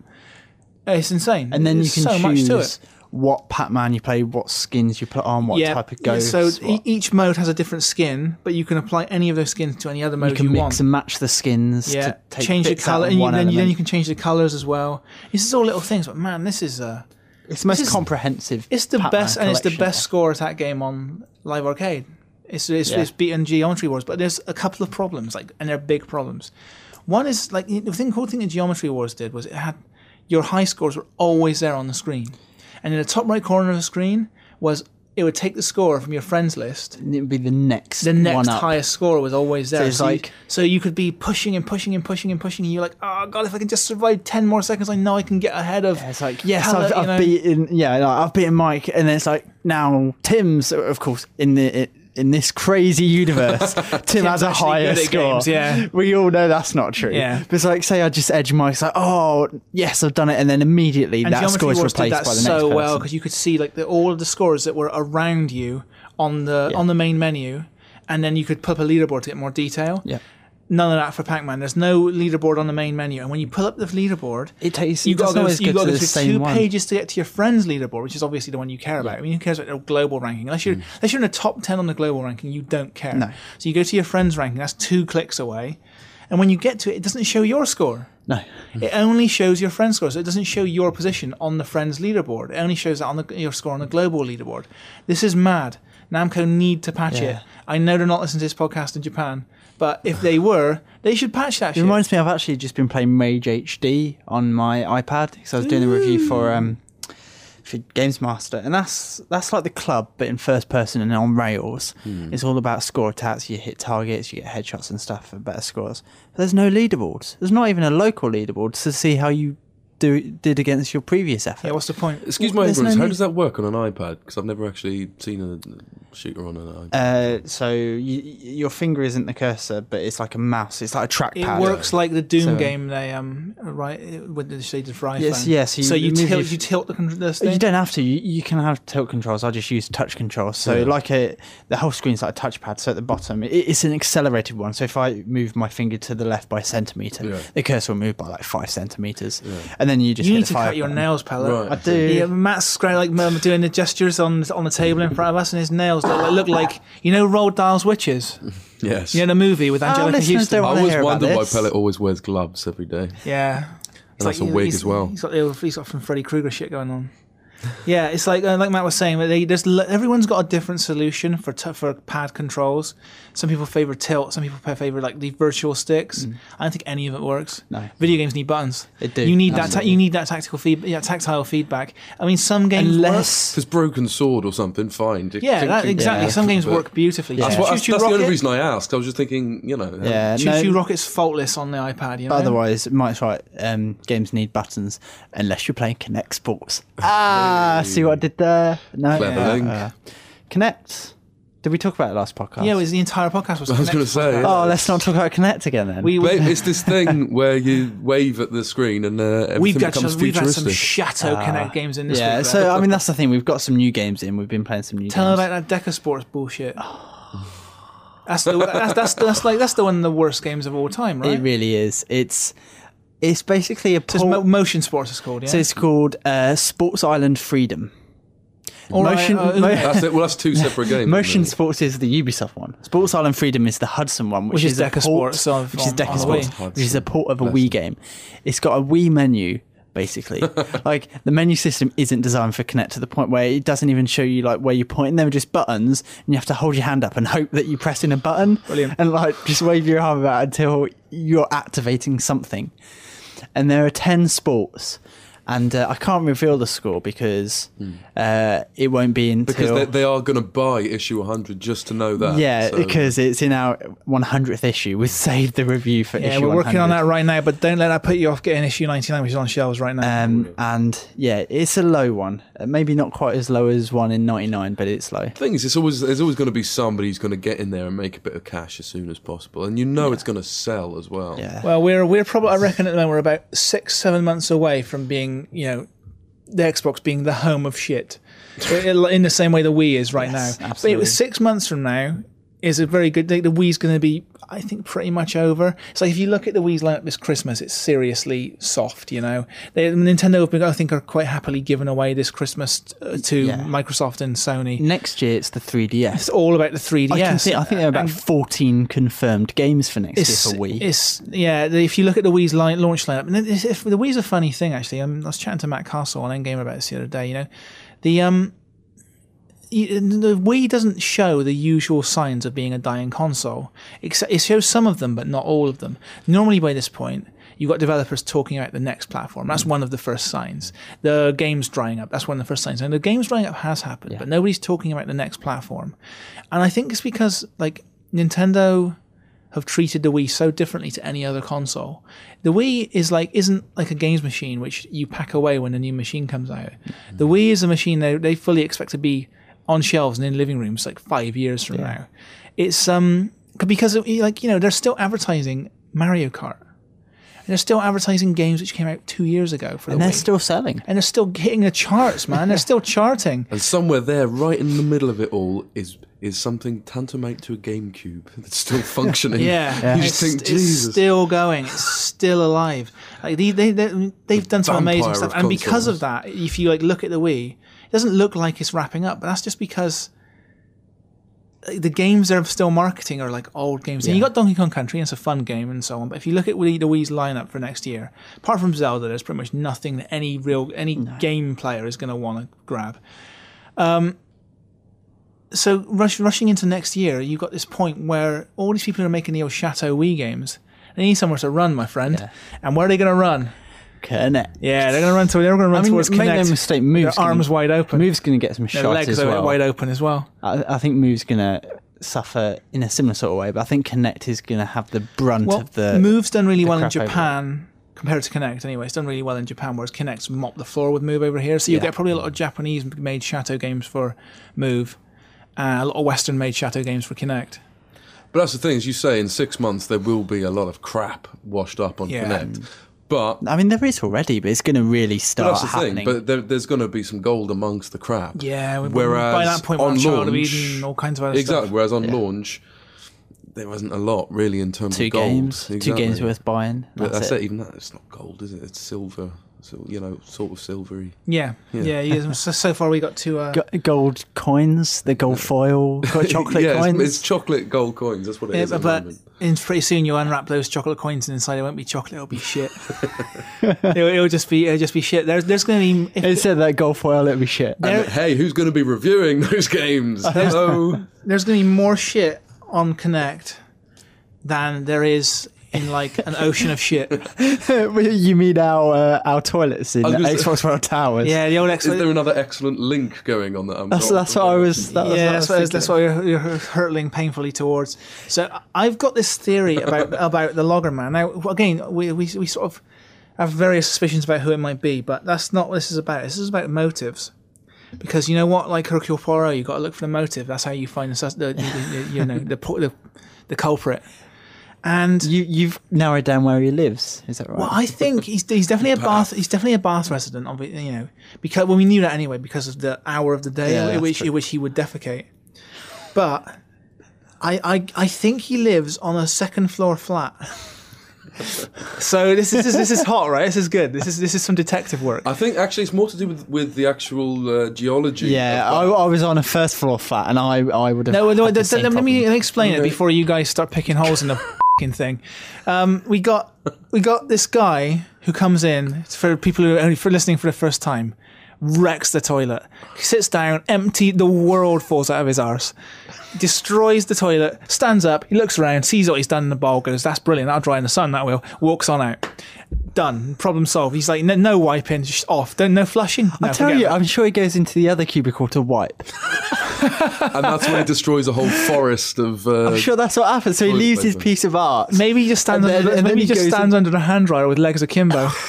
It's insane. and then you can so much to it. choose what Pac-Man you play, what skins you put on, what type of ghosts. So e- what- each mode has a different skin, but you can apply any of those skins to any other mode you can you mix want. and match the skins. yeah, change the color, and you, then, you, then you can change the colors as well. This is all little things, but man, this is uh, It's the most comprehensive. it's the Pac-Man best, and it's the best score attack game on Live Arcade. It's it's, Yeah. it's beaten Geometry Wars, but there's a couple of problems, like, and they're big problems. One is like the thing, cool thing that Geometry Wars did was it had your high scores were always there on the screen, and in the top right corner of the screen was it would take the score from your friends list. And it would be the next. The next highest score was always there. it's you- like- so you could be pushing and pushing and pushing and pushing, and you're like, oh god, if I can just survive ten more seconds, I know I can get ahead of. Yeah, It's like yes, Hella, I've, I've beaten yeah, like, I've beaten Mike, and then it's like now Tim's of course in the it, in this crazy universe, Tim has a higher score. games, yeah. we all know that's not true. Yeah. but it's like say I just edge Mike, it's like oh yes, I've done it, and then immediately And that score is replaced by the so next person. well because you could see like the, all of the scores that were around you on the Yeah. on the main menu, and then you could put up a leaderboard to get more detail. yeah, None of that for Pac-Man. There's no leaderboard on the main menu, and when you pull up the leaderboard, it takes you got to go, you got to go through two one. pages to get to your friends leaderboard, which is obviously the one you care about. I mean, who cares about the global ranking? Unless you're mm. unless you're in the top ten on the global ranking, you don't care. No. So you go to your friends ranking. That's two clicks away, and when you get to it, it doesn't show your score. No, It only shows your friend's score, so it doesn't show your position on the friend's leaderboard. It only shows that on the, your score on the global leaderboard. This is mad. Namco need to patch Yeah. it. I know they're not listening to this podcast in Japan, but if they were, they should patch that It shit. reminds me, I've actually just been playing Rage HD on my iPad because I was doing a review for um for Games Master, and that's that's like the club, but in first person and on rails. It's all about score attacks. You hit targets, you get headshots and stuff for better scores. But there's no leaderboards. There's not even a local leaderboard to see how you do did against your previous effort. yeah, what's the point? Excuse my There's no ignorance. How need- does that work on an iPad? Because I've never actually seen a shooter on an iPad. Uh, so you, your finger isn't the cursor, but it's like a mouse. It's like a trackpad. It trackpad. works like the Doom So- game they um right with the shaded for iPhone. Yes, yes, you So you move tilt your- you tilt the, con- the You thing. don't have to. You, you can have tilt controls. I just use touch controls. So Yeah. like a the whole screen's like a touchpad. So at the bottom, it, it's an accelerated one. So if I move my finger to the left by a centimeter, Yeah. the cursor will move by like five centimeters, and then you just You need to cut your button. nails, Pella. Right. I do. Yeah, Matt's scra- like um, doing the gestures on on the table in front of us, and his nails look like, look like you know Roald Dahl's Witches. yes. You know the movie with Anjelica listeners Huston. don't I wanna always hear about wondered why this. Pellet always wears gloves every day. Yeah, It's that's a wig he's- as well. He's got the, he's got some Freddy Krueger shit going on. Yeah, it's like uh, like Matt was saying. They, there's everyone's got a different solution for t- for pad controls. Some people favor tilt. Some people favor like the virtual sticks. I don't think any of it works. Mm. No. video games need buttons. They do, You need that. Ta- you need that tactical feed. Yeah, tactile feedback. I mean, some games work. Unless If it's broken sword or something, fine. Just Yeah, that, exactly. tink. Some games But work beautifully. Yeah. That's, Choo what, that's, that's the only reason I asked. I was just thinking, you know. yeah, Choo no, Choo Rocket's faultless on the iPad. You know. But otherwise, Mike's right. Um, games need buttons unless you're playing Kinect Sports. Ah, see what I did there? No, Clever uh, link. uh, Kinect. Did we talk about it last podcast? yeah, it was the entire podcast was. I was Kinect gonna say, yeah. Oh, let's not talk about Kinect again then. We But it's this thing where you wave at the screen and uh, everything we've got becomes some, we've had some futuristic. Chateau Kinect games in this. yeah, week, so. I mean that's the thing. We've got some new games in. We've been playing some new tell them games. about that Deca Sports bullshit. That's the that's, that's that's like that's the one of the worst games of all time, right? It really is. It's it's basically a It's port- Mo- motion sports. It's called. Yeah. so it's called uh, Sports Island Freedom. All right, motion- uh, mo- That's it. Well, that's two separate games. Motion isn't? Sports is the Ubisoft one. Sports Island Freedom is the Hudson one, which, Which is a Deca port- Sports of- which is Deca Sports, which is a port of a Wii game. It's got a Wii menu. Basically, like the menu system isn't designed for Kinect to the point where it doesn't even show you like where you point. They're just buttons, and you have to hold your hand up and hope that you press in a button, Brilliant. and like just wave your arm about until you're activating something. And there are ten sports, and uh, I can't reveal the score because uh, it won't be until Because they, they are going to buy issue 100 just to know that. yeah, so- because it's in our 100th issue. We've saved the review for issue. yeah, issue we're working on 100. that right now, but don't let that put you off getting issue 99, which is on shelves right now. Um, and yeah, it's a low one. Uh, Maybe not quite as low as one in 99, but it's low. thing is, it's always there's always going to be somebody who's going to get in there and make a bit of cash as soon as possible, and you know it's going to sell as well. Yeah. Well, we're we're probably I reckon at the moment we're about six seven months away from being you know the Xbox being the home of shit, in the same way the Wii is right Yes, now. But absolutely. it was six months from now is a very good. The, the Wii's going to be. I think pretty much over. It's like if you look at the Wii's lineup this Christmas, it's seriously soft. You know, they, Nintendo have been, I think, are quite happily given away this Christmas uh, to Yeah. Microsoft and Sony. Next year it's the 3DS. It's all about the 3DS. I, can think, I think there are about And 14 confirmed games for next year for Wii. It's yeah. If you look at the Wii's line, launch lineup, and if, the Wii's a funny thing actually. Um, I was chatting to Matt Castle on Endgame about this the other day. You know, the um, the Wii doesn't show the usual signs of being a dying console. Except it shows some of them, but not all of them. Normally, by this point. You've got developers talking about the next platform. That's one of the first signs. The game's drying up. That's one of the first signs. And the game's drying up has happened, but nobody's talking about the next platform. And I think it's because like Nintendo have treated the Wii so differently to any other console. The Wii is like isn't like a games machine which you pack away when a new machine comes out. Mm-hmm. The Wii is a machine they they fully expect to be on shelves and in living rooms like five years from now. It's um because of, like you know they're still advertising Mario Kart. And they're still advertising games which came out two years ago for the And they're Wii. still selling. and they're still hitting the charts, man. They're still charting. And somewhere there, right in the middle of it all, is is something tantamount to a GameCube that's still functioning. Yeah, You It's, just think, it's Jesus. still going. It's still alive. Like they, they, they, they've done some amazing stuff, of and because of that, if you like look at the Wii, it doesn't look like it's wrapping up. But that's just because the games they're still marketing are like old games. And you got Donkey Kong Country, and it's a fun game and so on. But if you look at Wii, the Wii's lineup for next year, apart from Zelda, there's pretty much nothing that any real any game player is going to want to grab. Um, so rush, rushing into next year, you've got this point where all these people who are making the old Chateau Wii games, they need somewhere to run, my friend. Yeah. And where are they going to run? Kinect. Yeah, they're going to run to they're going to run I mean, towards make Kinect. no mistake, Move's Their arms gonna, wide open. Move's going to get some Their shots legs as are well. wide open as well. I, I think Move's going to suffer in a similar sort of way, but I think Kinect is going to have the brunt Well, of the. Move's done really the well in crap over it. Japan compared to Kinect. Anyway, it's done really well in Japan, whereas Kinect's mopped the floor with Move over here. So you will Yeah. get probably a lot of Japanese-made Chateau games for Move, uh, a lot of Western-made Chateau games for Kinect. But that's the thing, as you say, in six months there will be a lot of crap washed up on Yeah. Kinect. But I mean, there is already, but it's going to really But start that's the happening. thing. But there, there's going to be some gold amongst the crap. Yeah, we- Whereas by that point, we're on on Child of launch, Eden, all kinds of other exactly. stuff. Whereas on Yeah. launch, there wasn't a lot really in terms two of gold. games, two Exactly. games worth buying. But That's, that's it. it. Even that, it's not gold, is it? It's silver. So, you know, sort of silvery. Yeah, yeah, Yeah. yeah. So, so far, we got two Uh, Go- gold coins, the gold foil, got chocolate yeah, coins. It's, it's chocolate gold coins. That's what it yeah, is. at but moment. in pretty soon you'll unwrap those chocolate coins and inside it won't be chocolate. It'll be shit. it'll, it'll just be it'll just be shit. There's there's going to be if, it said that gold foil, it'll be shit. And there- hey, who's going to be reviewing those games? Hello. there's going to be more shit on Kinect than there is in like an ocean of shit. you mean our uh, our toilets in I say- Xbox World Towers? Yeah, the old X. Is there another excellent link going on that? I'm That's that's what I was. That yeah, what I that's what, that's what you're, you're hurtling painfully towards. So I've got this theory about about the logger man. Now, again, we, we we sort of have various suspicions about who it might be, but that's not what this is about. This is about motives. Because you know what, like Hercule Poirot, you got to look for the motive. That's how you find the, the, the, the you know the, the the culprit. And You you've narrowed down where he lives. Is that right? well, I think he's he's definitely a Bath. He's definitely a Bath resident. Of it, you know, because well, we knew that anyway because of the hour of the day Yeah, in which in which he would defecate. But I I I think he lives on a second floor flat. so this is this is hot, right? This is good. This is this is some detective work. I think actually it's more to do with, with the actual uh, geology. yeah, I, I was on a first floor flat, and I I would have. No, no, had the let, same let me problem. explain it Okay. before you guys start picking holes in the fing thing. Um, we got we got this guy who comes in for people who are only for listening for the first time, wrecks the toilet. He sits down, empty. The world falls out of his arse. Destroys the toilet. Stands up. He looks around, sees what he's done in the bowl. Goes, "That's brilliant. that'll dry in the sun. That will." Walks on out. Done. Problem solved. He's like, "No, no wiping. Just off. Don't no flushing." No, I tell forget you, that. I'm sure he goes into the other cubicle to wipe. and that's when it destroys a whole forest of. Uh, I'm sure that's what happens. So he toilet leaves his piece of art. Maybe he just stands. And then- under, and then maybe he he just goes stands under the hand dryer with legs akimbo.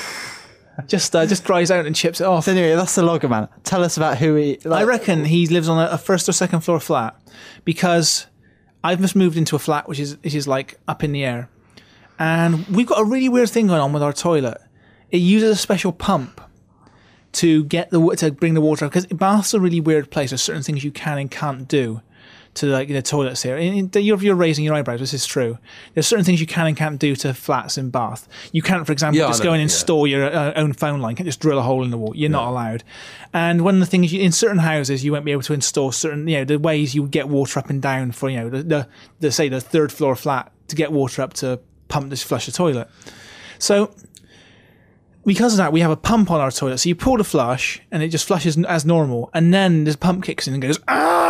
just uh, just dries out and chips it off. So anyway, that's the logger man. Tell us about who he. I reckon he lives on a, a first or second floor flat because I've just moved into a flat which is which is like up in the air, and we've got a really weird thing going on with our toilet. It uses a special pump to get the to bring the water because baths are a really weird place. There's certain things you can and can't do to like the toilets here. And you're, you're raising your eyebrows. This is true. There's certain things you can and can't do to flats in Bath. You can't, for example, Yeah, just go and yeah. install your uh, own phone line. You can't just drill a hole in the wall. You're not allowed. And one of the things you, in certain houses, you won't be able to install certain, you know, the ways you would get water up and down for, you know, the, the, the say the third floor flat to get water up to pump this flush the toilet. So because of that, we have a pump on our toilet. So you pull the flush, and it just flushes as normal. And then this pump kicks in and goes ah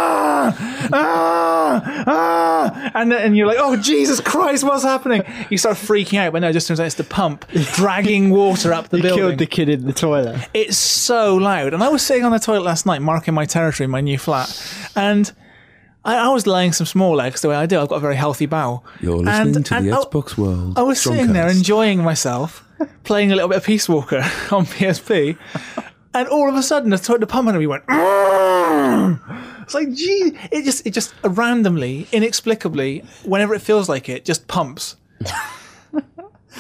ah ah, and then, and you're like, oh Jesus Christ, what's happening? You start freaking out, but no, it just turns out it's the pump dragging water up the he building. killed the kid in the toilet. It's so loud. And I was sitting on the toilet last night, marking my territory in my new flat, and. I, I was laying some small legs the way I do. I've got a very healthy bowel. You're And- listening to and the I- Xbox World. I was sitting there enjoying myself, playing a little bit of Peace Walker on PSP, and all of a sudden the, to- the pump under me went. It's like, gee, it just, it just randomly, inexplicably, whenever it feels like it, just pumps.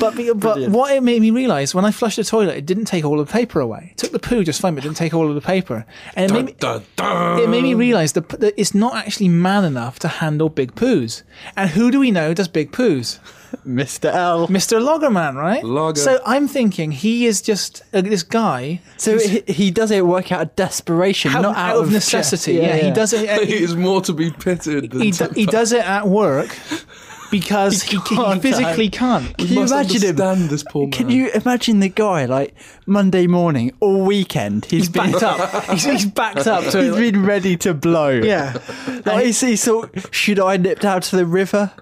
But but Brilliant. what it made me realize when I flushed the toilet, it didn't take all of the paper away. It took the poo just fine, but it didn't take all of the paper. And it made me, Dun, dun. it made me realize that, that it's not actually man enough to handle big poos. And who do we know does big poos? Mr. L. Mr. Loggerman, right? Logger. So I'm thinking he is just uh, this guy So he, he does it work out of desperation, out, not out of necessity. Yeah, he does it. uh, he is more to be pitied than he, do- he does it at work because he, he can't, physically can't. Can you must imagine him? understand this poor Can you imagine the guy like Monday morning, all weekend? He's been, backed up. He's, he's backed up to He's been ready to blow. yeah. Like, he's, he's thought, should I nip down to the river?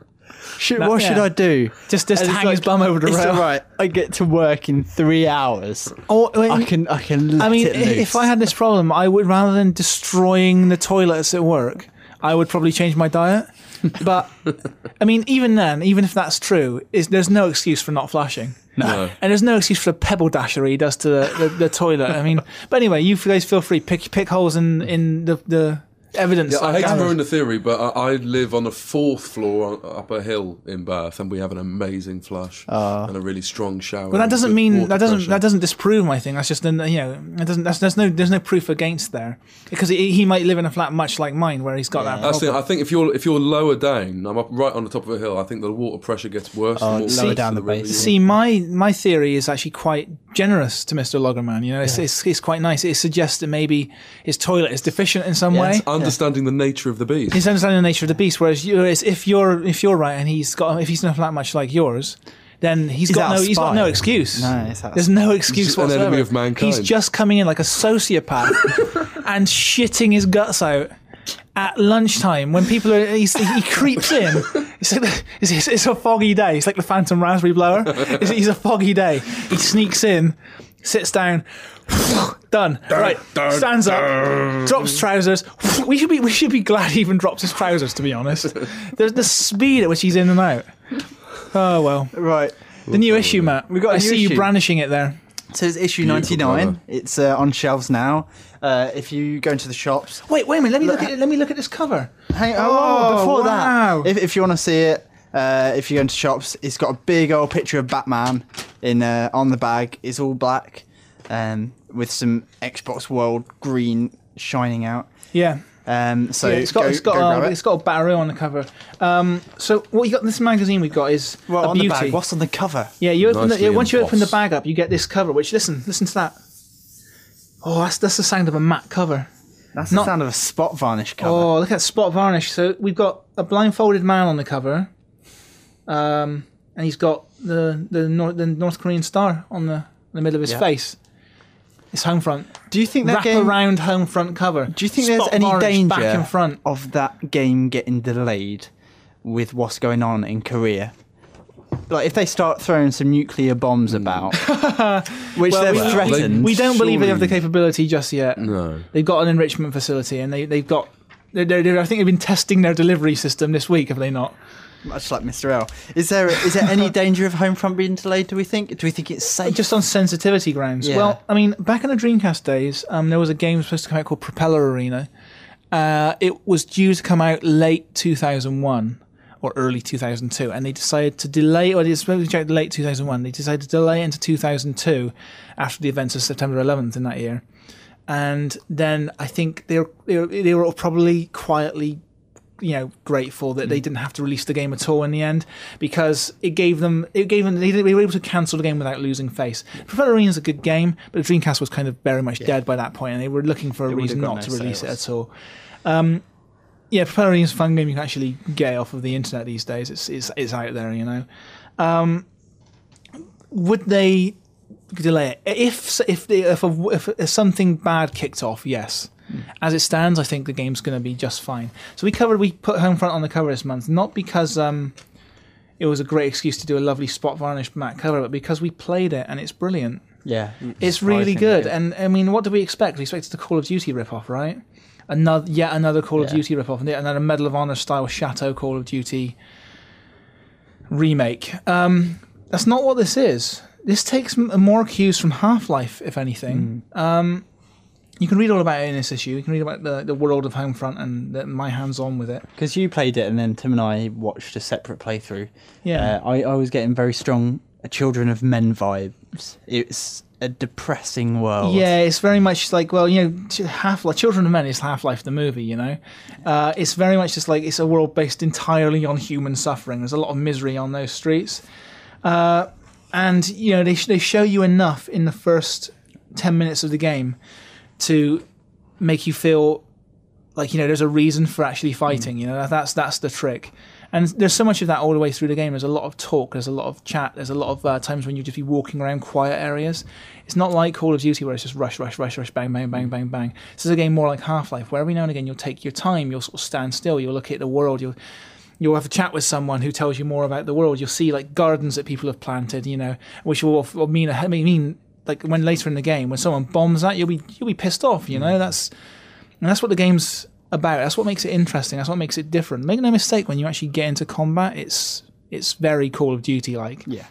Should, No, what should. I do? Just just And it's hang his bum over the it's rail. all right. I get to work in three hours. Or, when- I can I can let I mean, it loose. if I had this problem, I would rather than destroying the toilets at work, I would probably change my diet. But I mean, even then, even if that's true, is there's no excuse for not flushing. No. And there's no excuse for the pebble dasher he does to the, the, the toilet. I mean, but anyway, you guys feel free pick pick holes in in the the evidence. Yeah, I hate to ruin the theory, but I, I live on a fourth floor up a hill in Bath, and we have an amazing flush ah. and a really strong shower. But that doesn't mean that doesn't pressure. that doesn't disprove my thing. That's just you know that doesn't that's, there's no there's no proof against there because he, he might live in a flat much like mine where he's got that. That's the I think if you're if you're lower down, I'm up right on the top of a hill. I think the water pressure gets worse. Oh, the lower close down to the base. you See, my my theory is actually quite generous to Mr. Loggerman. You know, it's, it's, it's quite nice. It suggests that maybe his toilet is deficient in some Yeah, way. Are. understanding the nature of the beast. He's understanding the nature of the beast. Whereas, you, whereas if you're if you're right and he's got if he's not that much like yours, then he's He's got no of he's got no excuse. No, it's out of There's no excuse an whatsoever. enemy of mankind. He's just coming in like a sociopath and shitting his guts out. At lunchtime, when people are, he's, he creeps in. It's, like it's, it's, it's a foggy day. It's like the Phantom Raspberry Blower. It's, it's a foggy day. He sneaks in, sits down, done. right, stands up, drops trousers. We should be we should be glad he even drops his trousers. To be honest, there's the speed at which he's in and out. Oh well, right. the new issue, Matt. We got a I new see you brandishing it there. So it's issue 99. It's uh, on shelves now. Uh, if you go into the shops, Wait, wait a minute. Let me look at it. Let me look at this cover. Hang Oh, oh, before wow. that, if, if you want to see it, uh, if you go into shops, it's got a big old picture of Batman in uh, on the bag. It's all black, um, with some Xbox World green shining out. Yeah. Um, so yeah, it's got go, it's got go a, grab it. it's got a battery on the cover. Um, so what you got? This magazine we've got is well, a on beauty. the bag. What's on the cover? Yeah, you open the, Nicely yeah, once you open the bag up, you get this cover. Which listen, listen to that. Oh, that's that's the sound of a matte cover. That's Not- the sound of a spot varnish cover. Oh, look at spot varnish. So we've got a blindfolded man on the cover, um, and he's got the the North, the North Korean star on the, the middle of his Yeah. face. His Homefront, Do you think that wrap game? around Homefront cover. Do you think there's any varnish danger back and front? of that game getting delayed with what's going on in Korea? Like if they start throwing some nuclear bombs hmm. about, which Well, they've we- threatened. We don't believe they have the capability just yet. No. They've got an enrichment facility, and they they've got. They're, they're, they're- I think they've been testing their delivery system this week. Have they not? Much like Mr. L. Is there is there any danger of Homefront being delayed? Do we think? Do we think it's safe? Just on sensitivity grounds. Yeah. Well, I mean, back in the Dreamcast days, um, there was a game supposed to come out called Propeller Arena. Uh, it was due to come out late 2001 or early 2002, and they decided to delay, or they supposed to late 2001. They decided to delay it into 2002 after the events of September 11th in that year. And then I think they were, they were, they were probably quietly you know grateful that they didn't have to release the game at all in the end because it gave them it gave them they, they were able to cancel the game without losing face. Propeller Arena is a good game, but the Dreamcast was kind of very much dead by that point, and they were looking for a reason not no to release sales. it at all. Um, yeah, Propeller Arena is a fun game. You can actually get off of the internet these days. It's it's, it's out there, you know. Um, would they delay it if if they, if, a, if, if something bad kicked off? Yes. As it stands, I think the game's going to be just fine. So we covered, we put Homefront on the cover this month, not because um, it was a great excuse to do a lovely spot varnish matte cover, but because we played it and it's brilliant. yeah, It's really good. And I mean, what do we expect? We expected a Call of Duty ripoff, right? Another, yet another Call of Yeah. Duty ripoff, and yet another Medal of Honor style Chateau Call of Duty remake. Um, that's not what this is. This takes more cues from Half Life, if anything. Um, You can read all about it in this issue. You can read about the, the world of Homefront and the, my hands on with it. Because you played it, and then Tim and I watched a separate playthrough. Yeah. Uh, I, I was getting very strong Children of Men vibes. It's a depressing world. Yeah, it's very much like well, you know, Half Life, Children of Men is Half Life the movie. You know, uh, it's very much just like it's a world based entirely on human suffering. There's a lot of misery on those streets, uh, and you know they they show you enough in the first ten minutes of the game to make you feel like you know there's a reason for actually fighting. You know that's that's the trick. And there's so much of that all the way through the game. There's a lot of talk. There's a lot of chat. There's a lot of uh, times when you just be walking around quiet areas. It's not like Call of Duty where it's just rush, rush, rush, rush, bang, bang, bang, bang, bang. This is a game more like Half Life, where every now and again you'll take your time. You'll sort of stand still. You'll look at the world. You'll you'll have a chat with someone who tells you more about the world. You'll see like gardens that people have planted. You know, which will, will mean I mean like when later in the game when someone bombs that you'll be you'll be pissed off. You know, that's and that's what the game's about. That's what makes it interesting. That's what makes it different. Make no mistake, when you actually get into combat, it's it's very Call of Duty like. Yeah.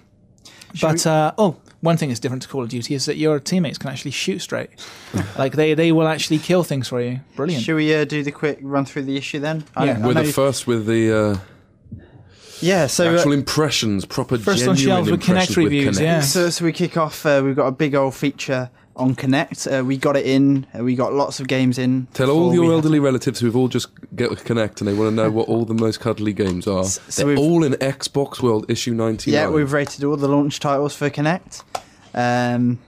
But uh, oh, one thing that's different to Call of Duty is that your teammates can actually shoot straight. like they they will actually kill things for you. Brilliant. Should we uh, do the quick run through the issue then? I Yeah. don't- I We're the first with the uh, Yeah, so uh, actual impressions, proper First on genuine shelves with impressions Kinect reviews, Kinect. yeah. So, so we kick off. Uh, we've got a big old feature on Kinect. Uh, we got it in. Uh, we got lots of games in. Tell all your we had elderly relatives who've all just get with Kinect and they want to know what all the most cuddly games are. so They're all in Xbox World issue 99. Yeah, we've rated all the launch titles for Kinect. Um,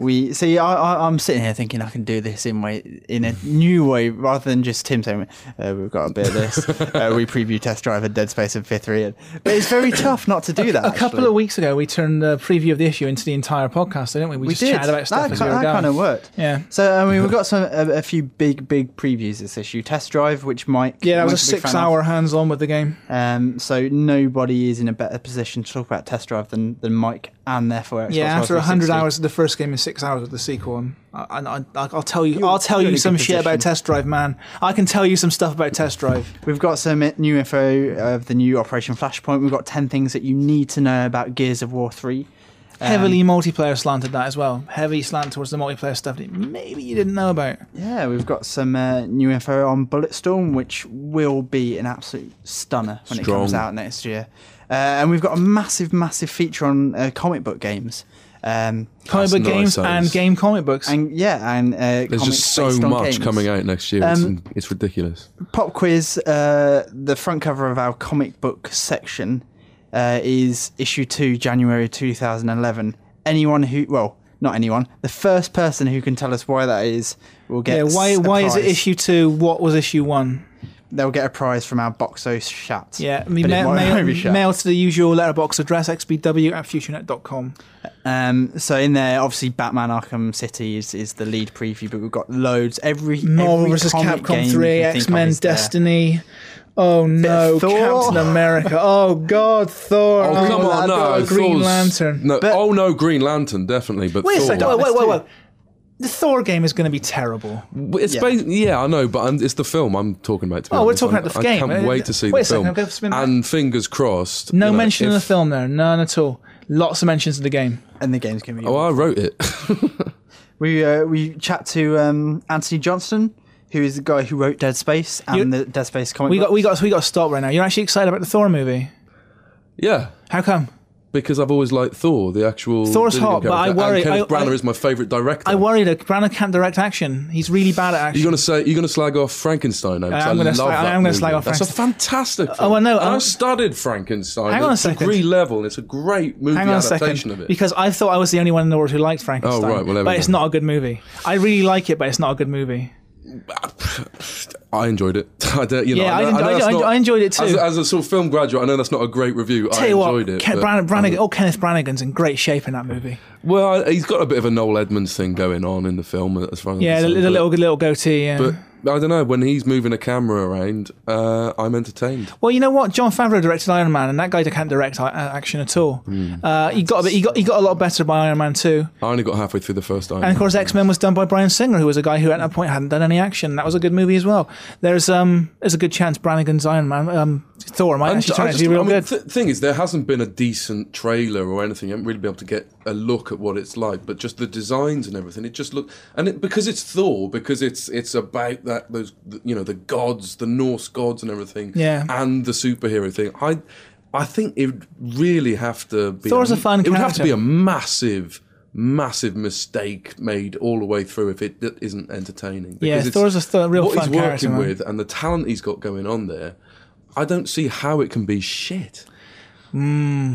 we see. I, I'm sitting here thinking I can do this in way in a new way rather than just Tim saying uh, we've got a bit of this. uh, we preview test drive and Dead Space and Fifth Three, but it's very tough not to do that. a couple of weeks ago, we turned the preview of the issue into the entire podcast, didn't we? We, we just did. chatted about stuff that, as we were that going. kind of worked. yeah. So I mean, we've got some a, a few big big previews this issue. Test drive, which Mike Yeah, that was a Mike's big fan of. six-hour hands-on with the game. Um, so nobody is in a better position to talk about test drive than, than Mike, and therefore Xbox Yeah, after Live hundred hours of the first game and six hours of the sequel, and I, I, I, I'll tell you, You're- I'll tell you're in you a some shit about. Test Drive, man. I can tell you some stuff about Test Drive. We've got some new info of the new Operation Flashpoint. We've got ten things that you need to know about Gears of War three. Um, Heavily multiplayer slanted that as well. Heavy slant towards the multiplayer stuff that maybe you didn't know about. Yeah, we've got some uh, new info on Bulletstorm, which will be an absolute stunner when it comes out next year. Uh, and we've got a massive, massive feature on uh, comic book games. Um, Comic book games that and game comic books. and yeah, and uh, There's comics just so based on much games. coming out next year. it's, Um, it's ridiculous. Pop quiz. Uh, the front cover of our comic book section uh, is issue two, January 2011. Anyone who, well, not anyone, the first person who can tell us why that is will get. yeah, why a why is it issue two? What was issue one? They'll get a prize from our Boxo chat. Yeah, I mean, But it mail, mail, mail to the usual letterbox address xbw at futurenet.com. Um, so in there, obviously, Batman Arkham City is, is the lead preview, but we've got loads. Every Marvel every vs. comic Capcom you 3, can think of X Men, is there. Destiny. Oh no, Thor. Captain America. Oh God, Thor. Oh, come on, no. Green Thor's- Lantern. No, But- oh, no, Green Lantern, definitely. But Wait a second. Wait, wait, wait, wait. The Thor game is going to be terrible. It's Yeah. yeah. yeah, I know, but I'm, it's the film I'm talking about. To be Oh, we're talking I'm- about the I game. can't Uh, wait to see wait the second, film. I'm gonna back. and fingers crossed. No you know, mention of the film there. None at all. Lots of mentions of the game. and the game's going to be. Oh, I wrote it. We uh, we chat to um, Antony Johnston, who is the guy who wrote Dead Space and You- the Dead Space comic. We got, we got, we got to stop right now. You're actually excited about the Thor movie. yeah, How come? Because I've always liked Thor, the actual. Thor's hot, but I worry- And Kenneth I- Branagh I- is my favourite director. I worry that Branagh can't direct action. He's really bad at action. You're gonna say you're gonna slag off Frankenstein now? 'cause uh, I am I gonna love slag- I that am gonna slag off That's a fantastic. Oh, Film. I know, And I- I studied Frankenstein. Hang on a second. Degree level. and It's a great movie Hang on a adaptation second, of it. because I thought I was the only one in the world who liked Frankenstein. Oh, right, well, but it's not a good movie. I really like it, but it's not a good movie. I enjoyed it. I don't, you know, Yeah, I, I know, I, know I enjoyed it too. As, as a sort of film graduate, I know that's not a great review. Tell I enjoyed what, it. Ken, Brannigan, um, oh, Kenneth Brannigan's in great shape in that movie. Well, he's got a bit of a Noel Edmonds thing going on in the film, as far as Yeah, I'm the, concerned, the but- little little goatee. Yeah. But I don't know. When he's moving a camera around, uh, I'm entertained. well, you know what? Jon Favreau directed Iron Man, and that guy can't direct action at all. Hmm. Uh, he got a bit, he got he got a lot better by Iron Man two, I only got halfway through the first time. and of course X Men was done by Bryan Singer, who was a guy who at that point hadn't done any action. That was a good movie as well. There's um there's a good chance Brannigan's Iron Man um Thor might actually turn I out to be real I mean, good. th- thing is, there hasn't been a decent trailer or anything. You haven't really been able to get a look at what it's like. But just the designs and everything, it just look and it, because it's Thor, because it's it's about that those you know the gods, the Norse gods and everything, Yeah. and the superhero thing. I I think it would really have to be. Thor's a fun It would have to be a massive. Massive mistake made all the way through if it isn't entertaining. Yeah, Because it's Thor's a th- real what fun he's working man. with and the talent he's got going on there. I don't see how it can be shit. I,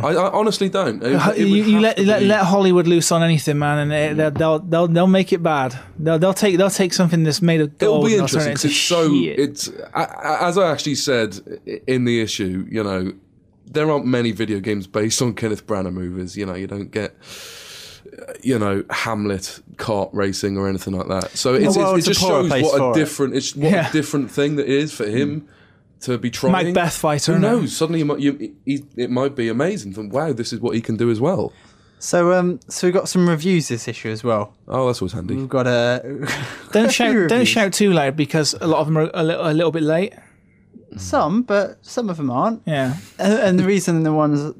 I honestly don't. It- it you, you let, let, let Hollywood loose on anything, man, and it, they'll, they'll they'll they'll make it bad. They'll they'll take they'll take something that's made of It'll gold be and turn interesting it's so. shit. It's as I actually said in the issue. You know, there aren't many video games based on Kenneth Branagh movies. You know, you don't get. uh, You know, Hamlet kart racing or anything like that. So it's, well, it's, it's it just shows what a different, it's what Yeah. a different thing that is for him to be trying. Macbeth fighter, Who innit? knows? Suddenly, you might, you, he, it might be amazing. From wow, this is what he can do as well. So um, so we got some reviews this issue as well. Oh, that's always handy. We've got a Don't a few shout don't shout too loud because a lot of them are a little, a little bit late. some, but some of them aren't. Yeah, And, and the reason the ones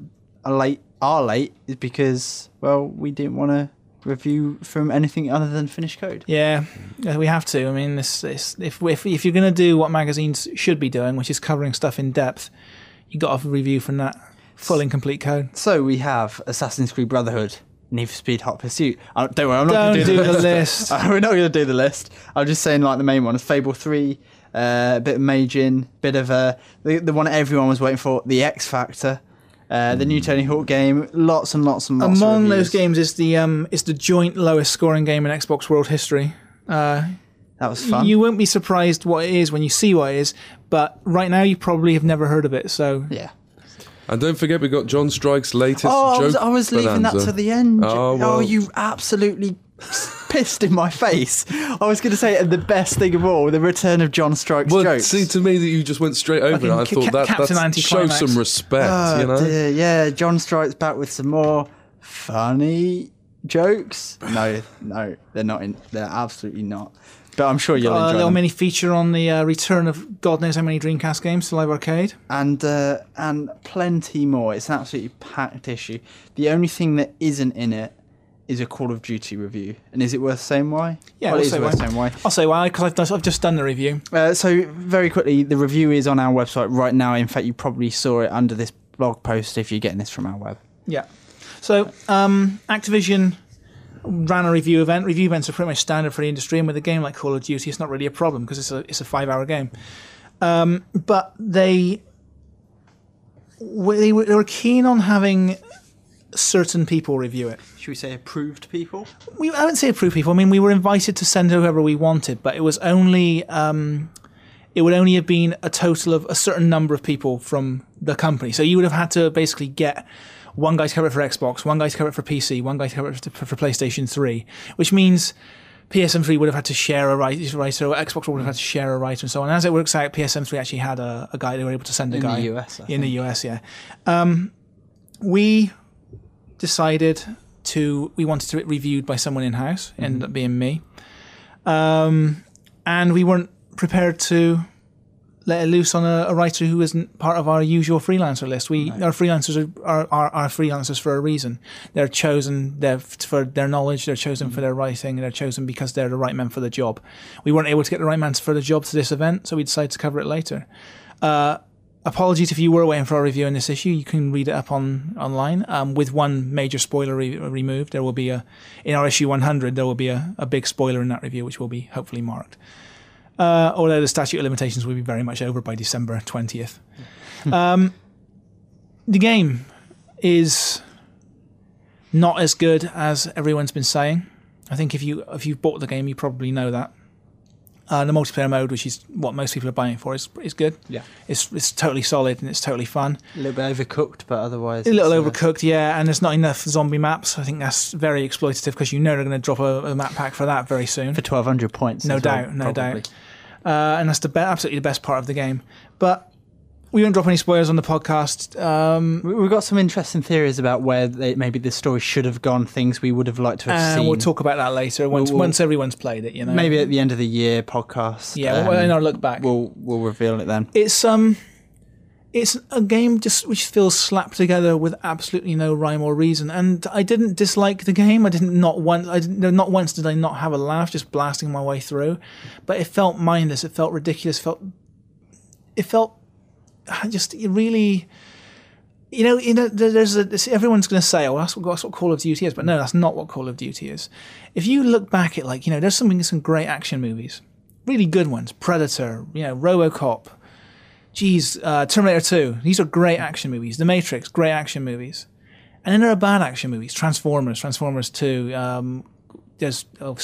are late are late is because well we didn't want to review from anything other than finished code. yeah, yeah, we have to. I mean, this, this if if if you're gonna do what magazines should be doing, which is covering stuff in depth, you got to have a review from that full and complete code. So we have Assassin's Creed Brotherhood, Need for Speed Hot Pursuit. Uh, don't worry, I'm not going to do do the list. Uh, We're not going to do the list. I'm just saying like the main ones. Fable Three, uh, a bit of Majin, bit of uh, the the one everyone was waiting for, the X Factor. Uh, the new Tony Hawk game, lots and lots and lots. Among of those games is the um is the joint lowest scoring game in Xbox World history. Uh, that was fun. You won't be surprised what it is when you see what it is, but right now you probably have never heard of it. So yeah. And don't forget, we got John Strike's latest Oh, I joke was, I was leaving that to the end. Oh, Oh, you absolutely pissed in my face. I was going to say the best thing of all, the return of John Strike's Well, jokes. see, to me that you just went straight over Fucking it. I Ca- thought that Captain that Anticlimax. shows some respect, Oh, you know. dear, yeah, John Strike's back with some more funny jokes. No, no, they're not. In, they're absolutely not. But I'm sure you'll enjoy. a little them. mini feature on the uh, return of God knows how many Dreamcast games to Live Arcade. and uh, and plenty more. It's an absolutely packed issue. The only thing that isn't in it is a Call of Duty review. And is it worth saying why? Yeah, well, is say worth why. saying why. I'll say why because I've, done- I've just done the review. Uh, so very quickly, the review is on our website right now. In fact, you probably saw it under this blog post if you're getting this from our web. Yeah. So um, Activision ran a review event. Review events are pretty much standard for the industry, and with a game like Call of Duty, it's not really a problem because it's a it's a five hour game. Um, but they they were, they were keen on having certain people review it. Should we say approved people? we I wouldn't say approved people. I mean, we were invited to send whoever we wanted, but it was only um, it would only have been a total of a certain number of people from the company. So you would have had to basically get one guy to cover it for Xbox, one guy to cover it for PC, one guy to cover it for, for PlayStation Three, which means. PSM3 would have had to share a writer, writer, Xbox would have had to share a writer, and so on. As it works out, PSM3 actually had a, a guy they were able to send a In the guy US, I in the US, yeah. Um, we decided to we wanted to it reviewed by someone in house, ended up being me, um, and we weren't prepared to let it loose on a, a writer who isn't part of our usual freelancer list. We our freelancers are, are, are, are freelancers for a reason. They're chosen they're f- for their knowledge. They're chosen for their writing. They're chosen because they're the right man for the job. We weren't able to get the right man for the job to this event, so we decided to cover it later. Uh, apologies if you were waiting for our review on this issue. You can read it up on online. Um, with one major spoiler re- removed, there will be a in our issue 100. There will be a, a big spoiler in that review, which will be hopefully marked. Uh, although the statute of limitations will be very much over by December 20th. um, the game is not as good as everyone's been saying. I think if you if you've bought the game, you probably know that. Uh, the multiplayer mode, which is what most people are buying for, is is good. Yeah. It's it's totally solid and it's totally fun. A little bit overcooked, but otherwise A little it's, uh, overcooked, yeah, and there's not enough zombie maps. I think that's very exploitative because you know they're going to drop a, a map pack for that very soon. for twelve hundred points. No as well, doubt, no probably. doubt. Uh, and that's the be- absolutely the best part of the game. But we won't drop any spoilers on the podcast. Um, We- We've got some interesting theories about where they, maybe the story should have gone. Things we would have liked to have and seen. we'll talk about that later once We'll- once everyone's played it. You know, maybe at the end of the year podcast. Yeah, um, well, in our look back. we'll we'll reveal it then. it's um it's a game just which feels slapped together with absolutely no rhyme or reason. And I didn't dislike the game. I didn't not once. I didn't, not once did I not have a laugh just blasting my way through. But it felt mindless. It felt ridiculous. Felt. It felt just really. You know, you know. There's a, everyone's going to say, "Oh, that's what, that's what Call of Duty is," but no, that's not what Call of Duty is. If you look back at like, you know, there's some some great action movies, really good ones. Predator, you know, RoboCop, geez, uh, Terminator 2, these are great action movies. The Matrix, great action movies. And then there are bad action movies. Transformers, Transformers 2. Um, there's oh,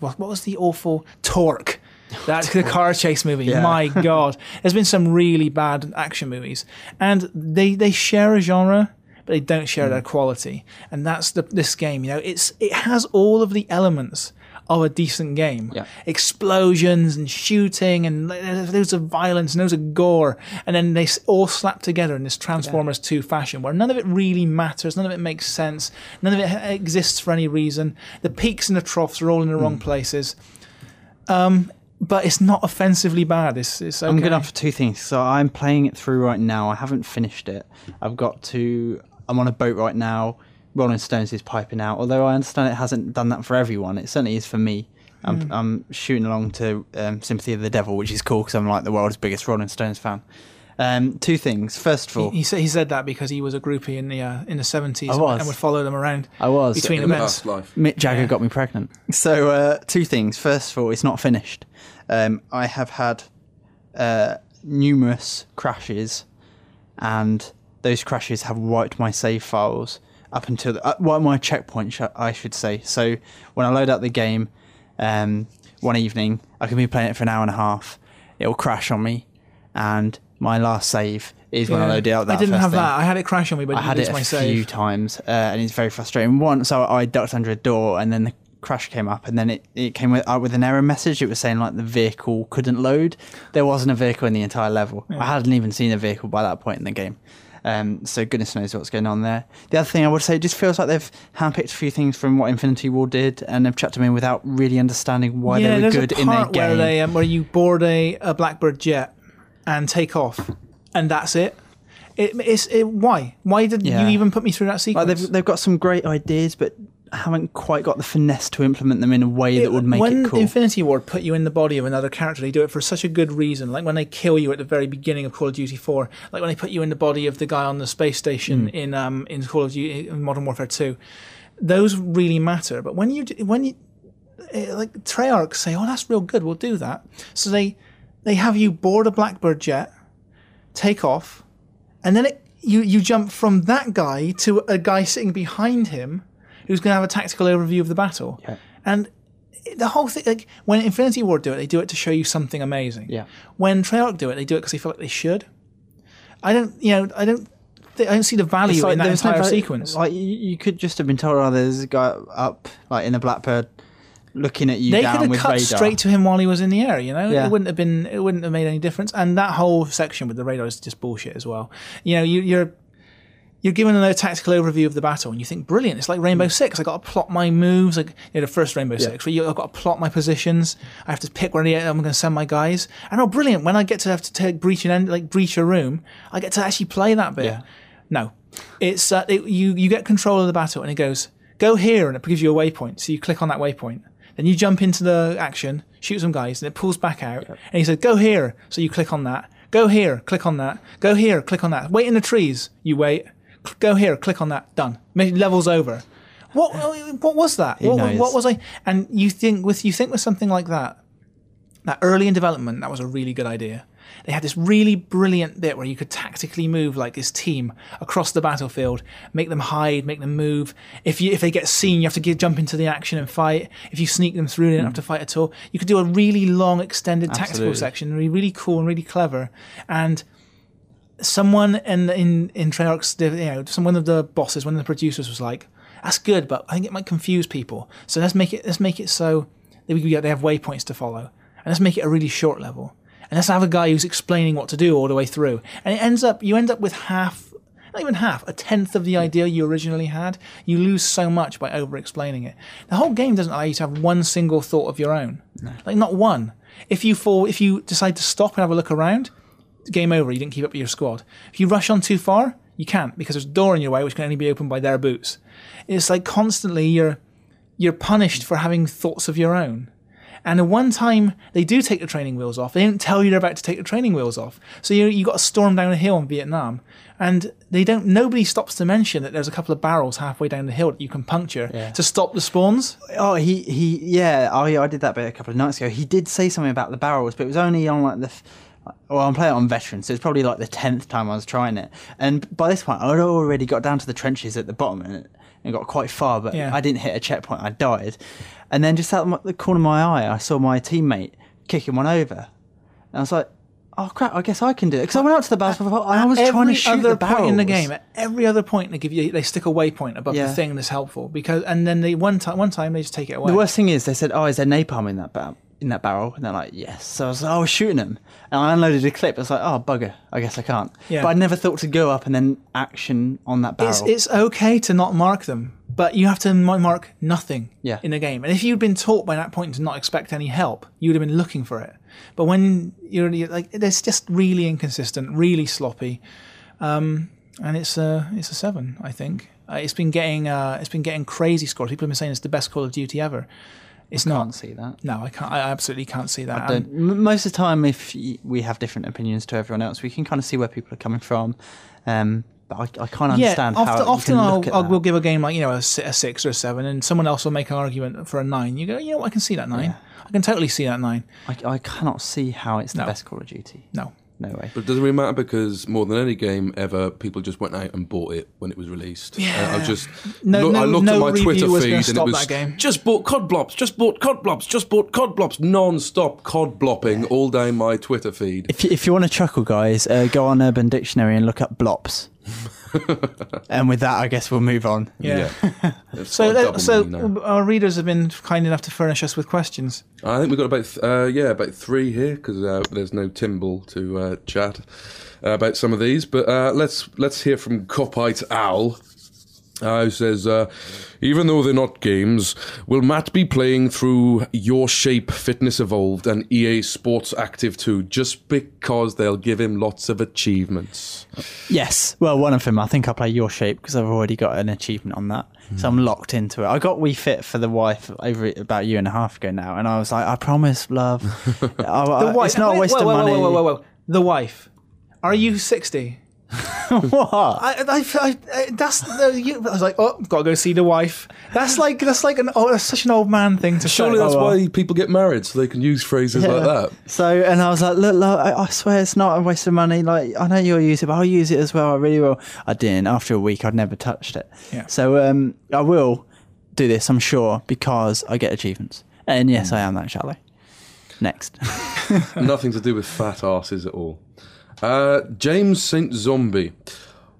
what, was the awful Torque? That's the car chase movie. Yeah. My God, there's been some really bad action movies, and they they share a genre, but they don't share mm. their quality. And that's the this game. You know, it's it has all of the elements of a decent game. Yeah. Explosions and shooting and loads of violence and loads of gore. And then they all slap together in this Transformers yeah. 2 fashion where none of it really matters, none of it makes sense, none of it exists for any reason. The peaks and the troughs are all in the mm. wrong places. Um, but it's not offensively bad. It's, it's okay. I'm good for two things. So I'm playing it through right now. I haven't finished it. I've got to. I'm on a boat right now Rolling Stones is piping out. Although I understand it hasn't done that for everyone, it certainly is for me. I'm, mm. I'm shooting along to um, Sympathy of the Devil, which is cool because I'm like the world's biggest Rolling Stones fan. Um, two things. First of all, he, he, said he said that because he was a groupie in the uh, in the seventies and, and would follow them around. I was between in events. Life. Mick Jagger yeah. got me pregnant. So uh, two things. First of all, it's not finished. Um, I have had uh, numerous crashes, and those crashes have wiped my save files up until the, uh, well, my checkpoint, sh- I should say. So when I load up the game, um, one evening I can be playing it for an hour and a half. It'll crash on me, and my last save is when I loaded up. That I didn't have thing. that. I had it crash on me, but I had it a few times, uh, and it's very frustrating. Once I, I ducked under a door, and then the crash came up, and then it, it came with, uh, with an error message. It was saying like the vehicle couldn't load. There wasn't a vehicle in the entire level. Yeah. I hadn't even seen a vehicle by that point in the game. Um, so goodness knows what's going on there. The other thing I would say, it just feels like they've handpicked a few things from what Infinity Ward did, and they've chucked them in without really understanding why yeah, they were good in their game. Where, they, um, where you board a, a Blackbird jet and take off, and that's it. It, it's it, why? Why did yeah. you even put me through that sequence? Like they've, they've got some great ideas, but haven't quite got the finesse to implement them in a way it, that would make it cool. When Infinity Ward put you in the body of another character, they do it for such a good reason. Like when they kill you at the very beginning of Call of Duty 4, like when they put you in the body of the guy on the space station mm. in um in Call of Duty in Modern Warfare 2, those really matter. But when you when you eh, like Treyarch say, "Oh, that's real good. We'll do that." So they they have you board a Blackbird jet, take off, and then it, you you jump from that guy to a guy sitting behind him who's going to have a tactical overview of the battle. Yeah. And the whole thing, like when Infinity Ward do it, they do it to show you something amazing. Yeah. When Treyarch do it, they do it because they feel like they should. I don't, you know, I don't. I don't see the value like, in that entire no sequence. Like you could just have been told, "Oh, there's a guy up, like in a Blackbird, looking at you." They could have cut radar. straight to him while he was in the air. You know, yeah. it wouldn't have been, it wouldn't have made any difference. And that whole section with the radar is just bullshit as well. You know, you, you're you're given a tactical overview of the battle and you think, brilliant, it's like Rainbow Six. I got to plot my moves, like you know, the first Rainbow yeah. Six, where you, I've got to plot my positions. I have to pick where I'm going to send my guys. And oh, brilliant, when I get to have to take breach an end, like breach a room, I get to actually play that bit. Yeah. No, it's uh, it, you you get control of the battle and it goes go here and it gives you a waypoint. So you click on that waypoint. Then you jump into the action, shoot some guys, and it pulls back out. And he said, "Go here." So you click on that. Go here, click on that. Go here, click on that. Wait in the trees. You wait go here, click on that, done. Levels over. What what was that? What, what, was I? And you think with you think with something like that, that early in development, that was a really good idea. They had this really brilliant bit where you could tactically move like this team across the battlefield, make them hide, make them move. If you if they get seen, you have to get, jump into the action and fight. If you sneak them through, you don't have to fight at all. You could do a really long, extended Absolutely. tactical section, really, really cool and really clever. And someone in in in Treyarch's, you know, some one of the bosses, one of the producers was like, "That's good, but I think it might confuse people. So let's make it let's make it so that we they have waypoints to follow, and let's make it a really short level, and let's have a guy who's explaining what to do all the way through, and it ends up you end up with half." Not even half, a tenth of the idea you originally had. You lose so much by over explaining it. The whole game doesn't allow you to have one single thought of your own. No. Like, not one. If you fall, if you decide to stop and have a look around, game over. You didn't keep up with your squad. If you rush on too far, you can't because there's a door in your way which can only be opened by their boots. It's like constantly you're you're punished for having thoughts of your own. And the one time they do take the training wheels off, they don't tell you they're about to take the training wheels off. So you you got to storm down a hill in Vietnam, and they don't. Nobody stops to mention that there's a couple of barrels halfway down the hill that you can puncture Yeah. to stop the spawns. Oh, he he yeah. Oh, I I did that bit a couple of nights ago. He did say something about the barrels, but it was only on like the. f- Well, I'm playing it on veteran, so it's probably like the tenth time I was trying it. And by this point, I'd already got down to the trenches at the bottom and, and got quite far, but Yeah. I didn't hit a checkpoint. I died, and then just out of the corner of my eye, I saw my teammate kicking one over, and I was like, "Oh crap! I guess I can do it." Because I went out to the barrels I was trying to shoot the barrels point in the game. At every other point, they give you they stick a waypoint above Yeah. the thing that's helpful because, and then they one time one time they just take it away. The worst thing is they said, "Oh, is there napalm in that bar- in that barrel?" And they're like, "Yes." So I was like, "Oh, I was shooting them," and I unloaded a clip. I was like, "Oh, bugger! I guess I can't." Yeah. But I never thought to go up and then action on that barrel. It's, it's okay to not mark them, but you have to mark nothing Yeah. in a game. And if you'd been taught by that point to not expect any help, you would have been looking for it. But when you're, you're like, it's just really inconsistent, really sloppy, um, and it's a it's a seven, I think. Uh, it's been getting uh, it's been getting crazy scores. People have been saying it's the best Call of Duty ever. It's can't not. see that. No, I can't. I absolutely can't see that. I don't- m- most of the time, if y- we have different opinions to everyone else, we can kind of see where people are coming from. Um, but I, I can't understand yeah, how often, you often I'll, I'll we'll give a game like you know a, a six or a seven, and someone else will make an argument for a nine. You go, you know, what, I can see that nine. I can totally see that nine. I, I cannot see how it's the No. best Call of Duty. No, No way. But it doesn't really matter because more than any game ever, people just went out and bought it when it was released. Yeah. Uh, I just No- look- I no- looked no at my review Twitter was feed gonna and it stop was that game. just bought cod blops, just bought cod blops, just bought cod blops, non-stop cod blopping all day my Twitter feed. If you, if you want to chuckle, guys, uh, go on Urban Dictionary and look up blops. and with that, I guess we'll move on. yeah. It's So, got a that, double so now. our readers have been kind enough to furnish us with questions. I think we've got about th- uh, yeah about three here because uh, there's no Timble to uh, chat uh, about some of these. But uh, let's let's hear from Copite Owl. Uh, who says, uh, even though they're not games, will Matt be playing through Your Shape Fitness Evolved and EA Sports Active 2 just because they'll give him lots of achievements? Yes. Well, one of them. I think I'll play Your Shape because I've already got an achievement on that. So I'm locked into it. I got Wii Fit for the wife over about a year and a half ago now, and I was like, I promise, love. I, I- The wife, it's not a wait, waste whoa, of whoa, money. Whoa, whoa, whoa, whoa. The wife. Are you sixty? what? I, I, I, that's the, you, I was like, oh, gotta go see the wife. That's like that's like an oh, that's such an old man thing to Surely say. that's Oh, well. why people get married, so they can use phrases like that. So, and I was like, look, look, I, I swear it's not a waste of money. Like, I know you'll use it, but I'll use it as well. I really will. I didn't. After a week, I'd never touched it. Yeah. So, um, I will do this, I'm sure, because I get achievements. And yes, I am that shallow. Next. Nothing to do with fat asses at all. Uh, James St. Zombie.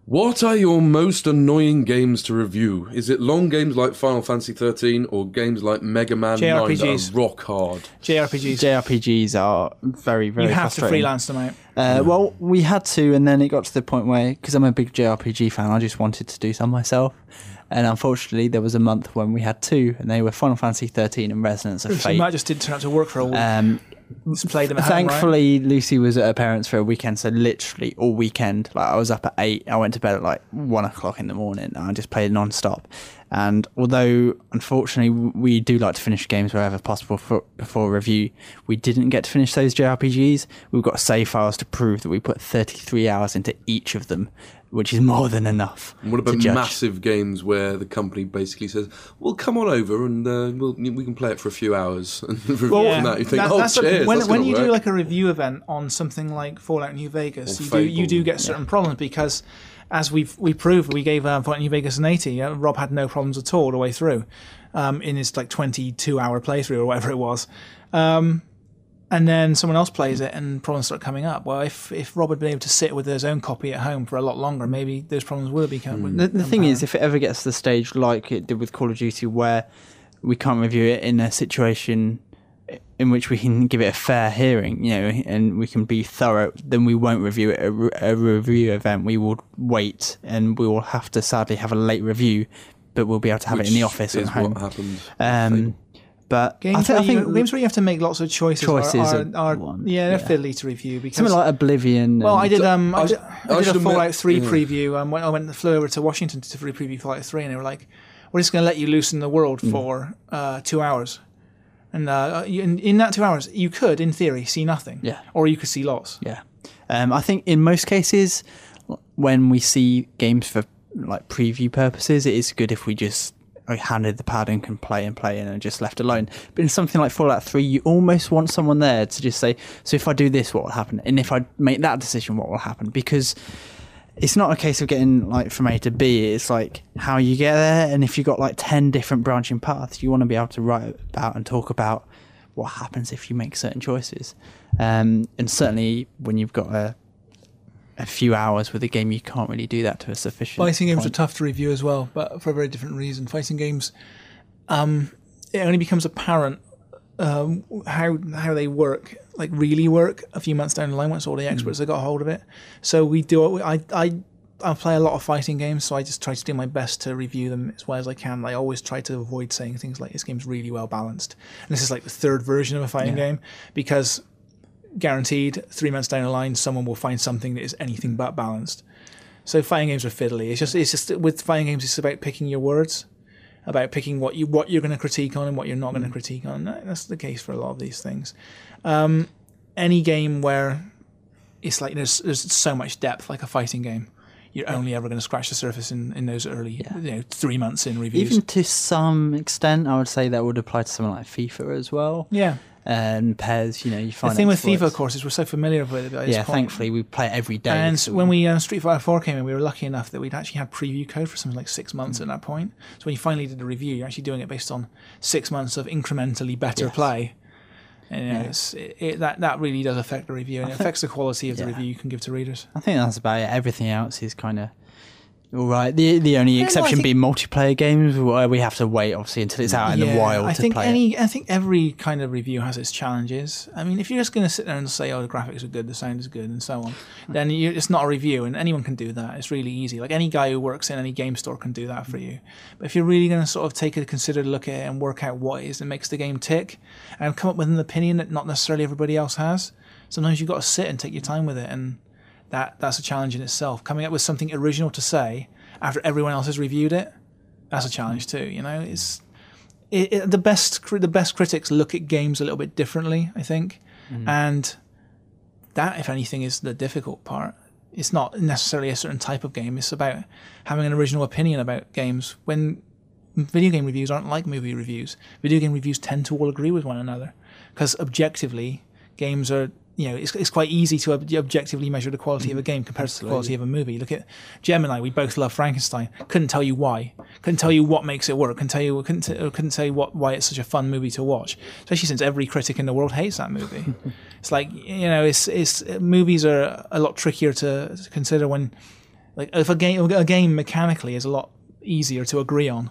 What are your most annoying games to review? Is it long games like Final Fantasy 13 or games like Mega Man 9 that JRPGs. are rock hard? JRPGs. JRPGs are very, very you have to frustrating. freelance them out. Uh, well, we had to, and then it got to the point where, because I'm a big JRPG fan, I just wanted to do some myself. And unfortunately, there was a month when we had two, and they were Final Fantasy 13 and Resonance of So Fate. Matt just didn't turn out to work for a week. Um, Just them at home, right? thankfully, Lucy was at her parents for a weekend, so literally all weekend, like I was up at eight, I went to bed at like one o'clock in the morning, and I just played non-stop. And although unfortunately we do like to finish games wherever possible for, before review, we didn't get to finish those JRPGs. We've got save files to prove that we put 33 hours into each of them, which is more than enough. What about judge. massive games where the company basically says, "Well, come on over and uh, we'll, we can play it for a few hours." And review Yeah. from that, you think, That- "Oh, that's the- cheers!" when that's when gonna you do like a review event on something like Fallout New Vegas, Or you do you do get certain problems because, as we've we proved, we gave uh, Fallout New Vegas an eighty. Uh, Rob had no problems at all the way through, um, in his like twenty two hour playthrough or whatever it was. Um, and then someone else plays it and problems start coming up. Well, if if Rob had been able to sit with his own copy at home for a lot longer, maybe those problems would have become. Hmm. The, the thing is, if it ever gets to the stage like it did with Call of Duty, where we can't review it in a situation in which we can give it a fair hearing, you know, and we can be thorough, then we won't review it at a, review event. We will wait, and we will have to sadly have a late review, but we'll be able to have it in the office is at home. what happened. Um, But Games, I, thi- where I think you, games where you have to make lots of choices, Choices are, are are, are one, yeah, they're yeah. fiddly to review because something like Oblivion. Well, I did. Um, I, I- did, I I did a should admit- Fallout Three yeah. preview. Um, when I went flew over to Washington to do preview for Fallout Three, and they were like, "We're just going to let you loose in the world Mm. for uh, two hours." And uh, in, in that two hours, you could, in theory, see nothing. Yeah. Or you could see lots. Yeah. Um, I think in most cases, when we see games for like preview purposes, it is good if we just like, handed the pad and can play and play and just left alone. But in something like Fallout 3, you almost want someone there to just say, so if I do this, what will happen? And if I make that decision, what will happen? Because it's not a case of getting like from A to B. It's like how you get there. And if you've got like 10 different branching paths, you want to be able to write about and talk about what happens if you make certain choices. Um, and certainly when you've got a, a few hours with a game, you can't really do that to a sufficient. Fighting games are tough to review as well, but for a very different reason. Fighting games, um, it only becomes apparent um, how how they work, like really work, a few months down the line once all the hmm. experts have got a hold of it. So we do. I I I play a lot of fighting games, so I just try to do my best to review them as well as I can. I always try to avoid saying things like this game's really well balanced. And this is like the third version of a fighting Yeah. game because guaranteed three months down the line someone will find something that is anything but balanced. So fighting games are fiddly. It's just it's just with fighting games it's about picking your words, about picking what you what you're going to critique on and what you're not going to critique on. That's the case for a lot of these things. Um, any game where it's like there's there's so much depth, like a fighting game, you're only ever going to scratch the surface in, in those early Yeah. you know three months in reviews. Even to some extent, I would say that would apply to something like FIFA as well. yeah, And PES, you know, you find the thing with FIFA, of course, is we're so familiar with it. Yeah, thankfully we play it every day. And so when we uh, Street Fighter 4 came in, we were lucky enough that we'd actually had preview code for something like six months at that point. So when you finally did the review, you're actually doing it based on six months of incrementally better Yes. play. And you know, Yeah. it's, it, it, that that really does affect the review, and it affects the quality of the review you can give to readers. I think that's about it. Everything else is kind of all right. The the only exception being multiplayer games, where we have to wait obviously until it's out in the wild I to think play it. any, I think every kind of review has its challenges. I mean, if you're just going to sit there and say, "Oh, the graphics are good, the sound is good," and so on, hmm. then you, it's not a review, and anyone can do that. It's really easy. Like any guy who works in any game store can do that for you. Hmm. But if you're really going to sort of take a considered look at it and work out what it is that makes the game tick, and come up with an opinion that not necessarily everybody else has, sometimes you've got to sit and take your time with it, and that that's a challenge in itself. Coming up with something original to say after everyone else has reviewed it, that's a challenge too. You know, it's it, it, the best the best critics look at games a little bit differently, I think, mm-hmm. and that, if anything, is the difficult part. It's not necessarily a certain type of game. It's about having an original opinion about games. When video game reviews aren't like movie reviews, video game reviews tend to all agree with one another because objectively, games are. You know, it's, it's quite easy to ob- objectively measure the quality of a game compared to the quality of a movie. Look at Gemini. We both love Frankenstein. Couldn't tell you why. Couldn't tell you what makes it work. Couldn't tell you. Couldn't, t- couldn't tell you what why it's such a fun movie to watch. Especially since every critic in the world hates that movie. it's like you know, it's it's movies are a lot trickier to, to consider when, like, if a game a game mechanically is a lot easier to agree on.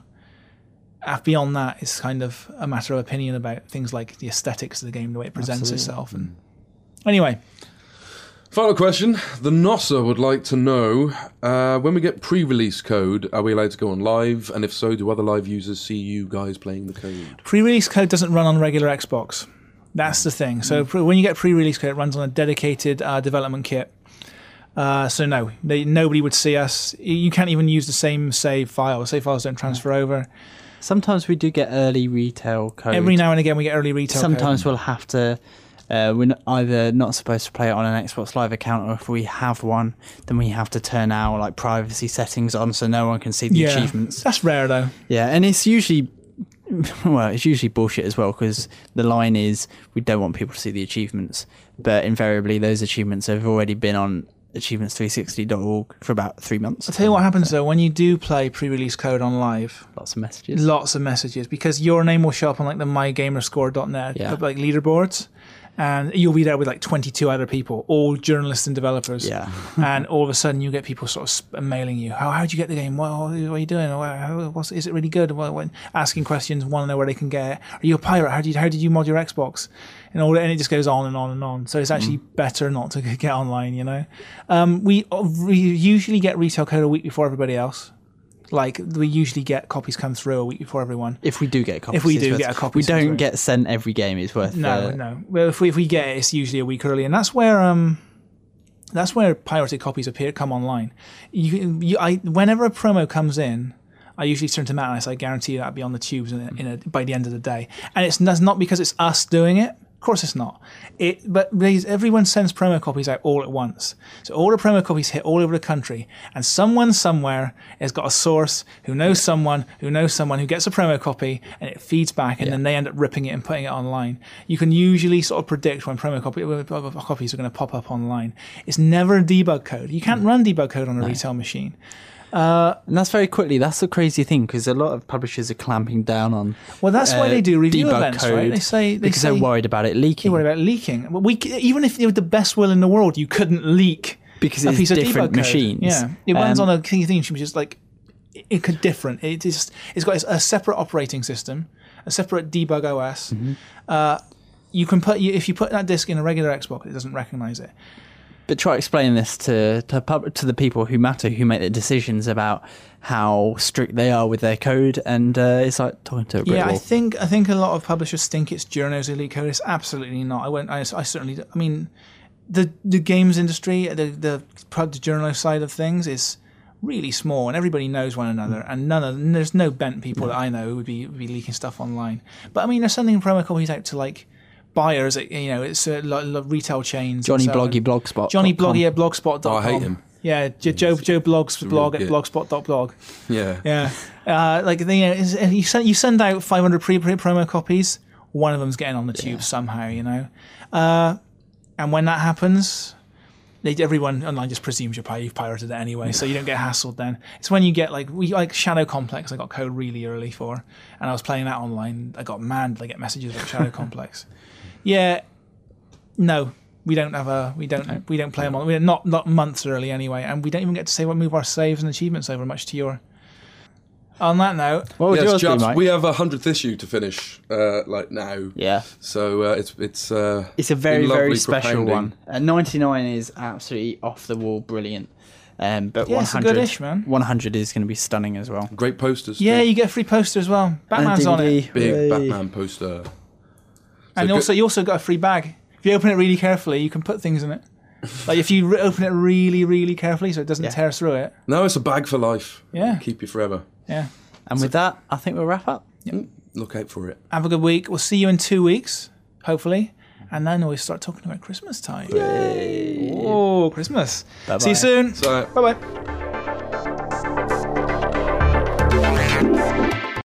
Beyond that, it's kind of a matter of opinion about things like the aesthetics of the game, the way it presents Absolutely. itself, and mm. Anyway. Final question. The NOSA would like to know uh, when we get pre release code, are we allowed to go on live? And if so, do other live users see you guys playing the code? Pre-release code doesn't run on regular Xbox. That's the thing. So pre- when you get pre-release code, it runs on a dedicated uh, development kit. Uh, so no, they, nobody would see us. You- You can't even use the same save file. Save files don't transfer over. Sometimes we do get early retail code. Every now and again, we get early retail. code. Sometimes we'll have to. Uh, we're not- either not supposed to play it on an Xbox Live account, or if we have one, then we have to turn our like privacy settings on so no one can see the yeah, achievements. that's rare though. Yeah, and it's usually well, it's usually bullshit as well because the line is we don't want people to see the achievements, but invariably those achievements have already been on achievements360.org for about three months. I'll tell you what happens though when you do play pre-release code on live. Lots of messages. Lots of messages because your name will show up on like the mygamerscore.net Yeah. like leaderboards, and you'll be there with like 22 other people, all journalists and developers. Yeah. and all of a sudden you get people sort of sp- uh, mailing you, how how'd you get the game? What, what are you doing? What's, is it really good? What, asking questions, want to know where they can get. it. Are you a pirate? How did you, how did you mod your Xbox? And all, and it just goes on and on and on. So it's actually mm. better not to get online. You know, um, we, uh, we usually get retail code a week before everybody else. Like we usually get copies come through a week before everyone. If we do get a copy, If we do get a copy, we don't get sent every game. It's worth No, uh, no. Well, if we if we get it, it's usually a week early, and that's where um, that's where pirated copies appear come online. You, you, I, whenever a promo comes in, I usually turn to Matt and I say, I guarantee you that'll be on the tubes in, a, in a, by the end of the day. And it's that's not because it's us doing it. Of course, it's not. It, but these, everyone sends promo copies out all at once. So all the promo copies hit all over the country, and someone somewhere has got a source who knows someone who knows someone who gets a promo copy, and it feeds back, and then they end up ripping it and putting it online. You can usually sort of predict when promo copy, uh, copies are going to pop up online. It's never a debug code. You can't run debug code on a retail machine. And that's very quickly. That's the crazy thing because a lot of publishers are clamping down on. Well, that's why uh, they do review debug events, right? They say they because say, they're worried about it leaking. Worried about leaking? Well, we even if you had the best will in the world, you couldn't leak Because a it's different code. machines. Yeah, it runs Um, on a key thing, which is like it, could different. It is it's got a separate operating system, a separate debug OS. Mm-hmm. Uh, you can put if you put that disk in a regular Xbox, it doesn't recognize it. But try explaining this to to, pub, to the people who matter, who make the decisions about how strict they are with their code, and uh, it's like talking to a brick Yeah, I think I think a lot of publishers think it's journos elite code. It's absolutely not. I won't. I, I certainly. I mean, the the games industry, the the pub the journo side of things is really small, and everybody knows one another. And none of there's no bent people that I know who would be would be leaking stuff online. But I mean, they're sending promo copies out to like buyers. at, You know, it's uh, like, like retail chains. Johnny so. Bloggy Blogspot. Johnny Bloggy at blogspot.com. Oh, I hate him. Yeah, J- Joe Joe Bloggs real blog at git. blogspot.blog. Yeah. Yeah, uh, like you, know, it's- you send you send out 500 pre pre promo copies. One of them's getting on the tube somehow, you know. Uh, and when that happens, they, everyone online just presumes you're you've pirated it anyway, so you don't get hassled. Then it's when you get like we like Shadow Complex. I got code really early for, and I was playing that online. I got mad. I get messages about Shadow Complex. Yeah, no, we don't have a we don't we don't play them on. We're not not months early anyway, and we don't even get to say what move our saves and achievements over much to your. On that note, What would Yes, yours be, Mike? we have a hundredth issue to finish, uh, like now. yeah, So uh, it's it's uh, it's a very very special propounding. one. Uh, Ninety nine is absolutely off the wall, brilliant. Um, but Yeah, one it's a hundred, good-ish, man. one hundred is going to be stunning as well. Great posters. yeah, too. you get a free poster as well. Batman's on it, big hooray. Batman poster. And good- also you also got a free bag. If you open it really carefully, you can put things in it. Like if you re- open it really, really carefully, so it doesn't Yeah. tear through it. No, it's a bag for life. Yeah. keep you forever. Yeah. And with that, I think we'll wrap up. Mm, look out for it. Have a good week. We'll see you in two weeks, hopefully, and then we'll start talking about Christmas time. Yay! Oh, Christmas. Bye-bye. See you soon. So. Bye bye.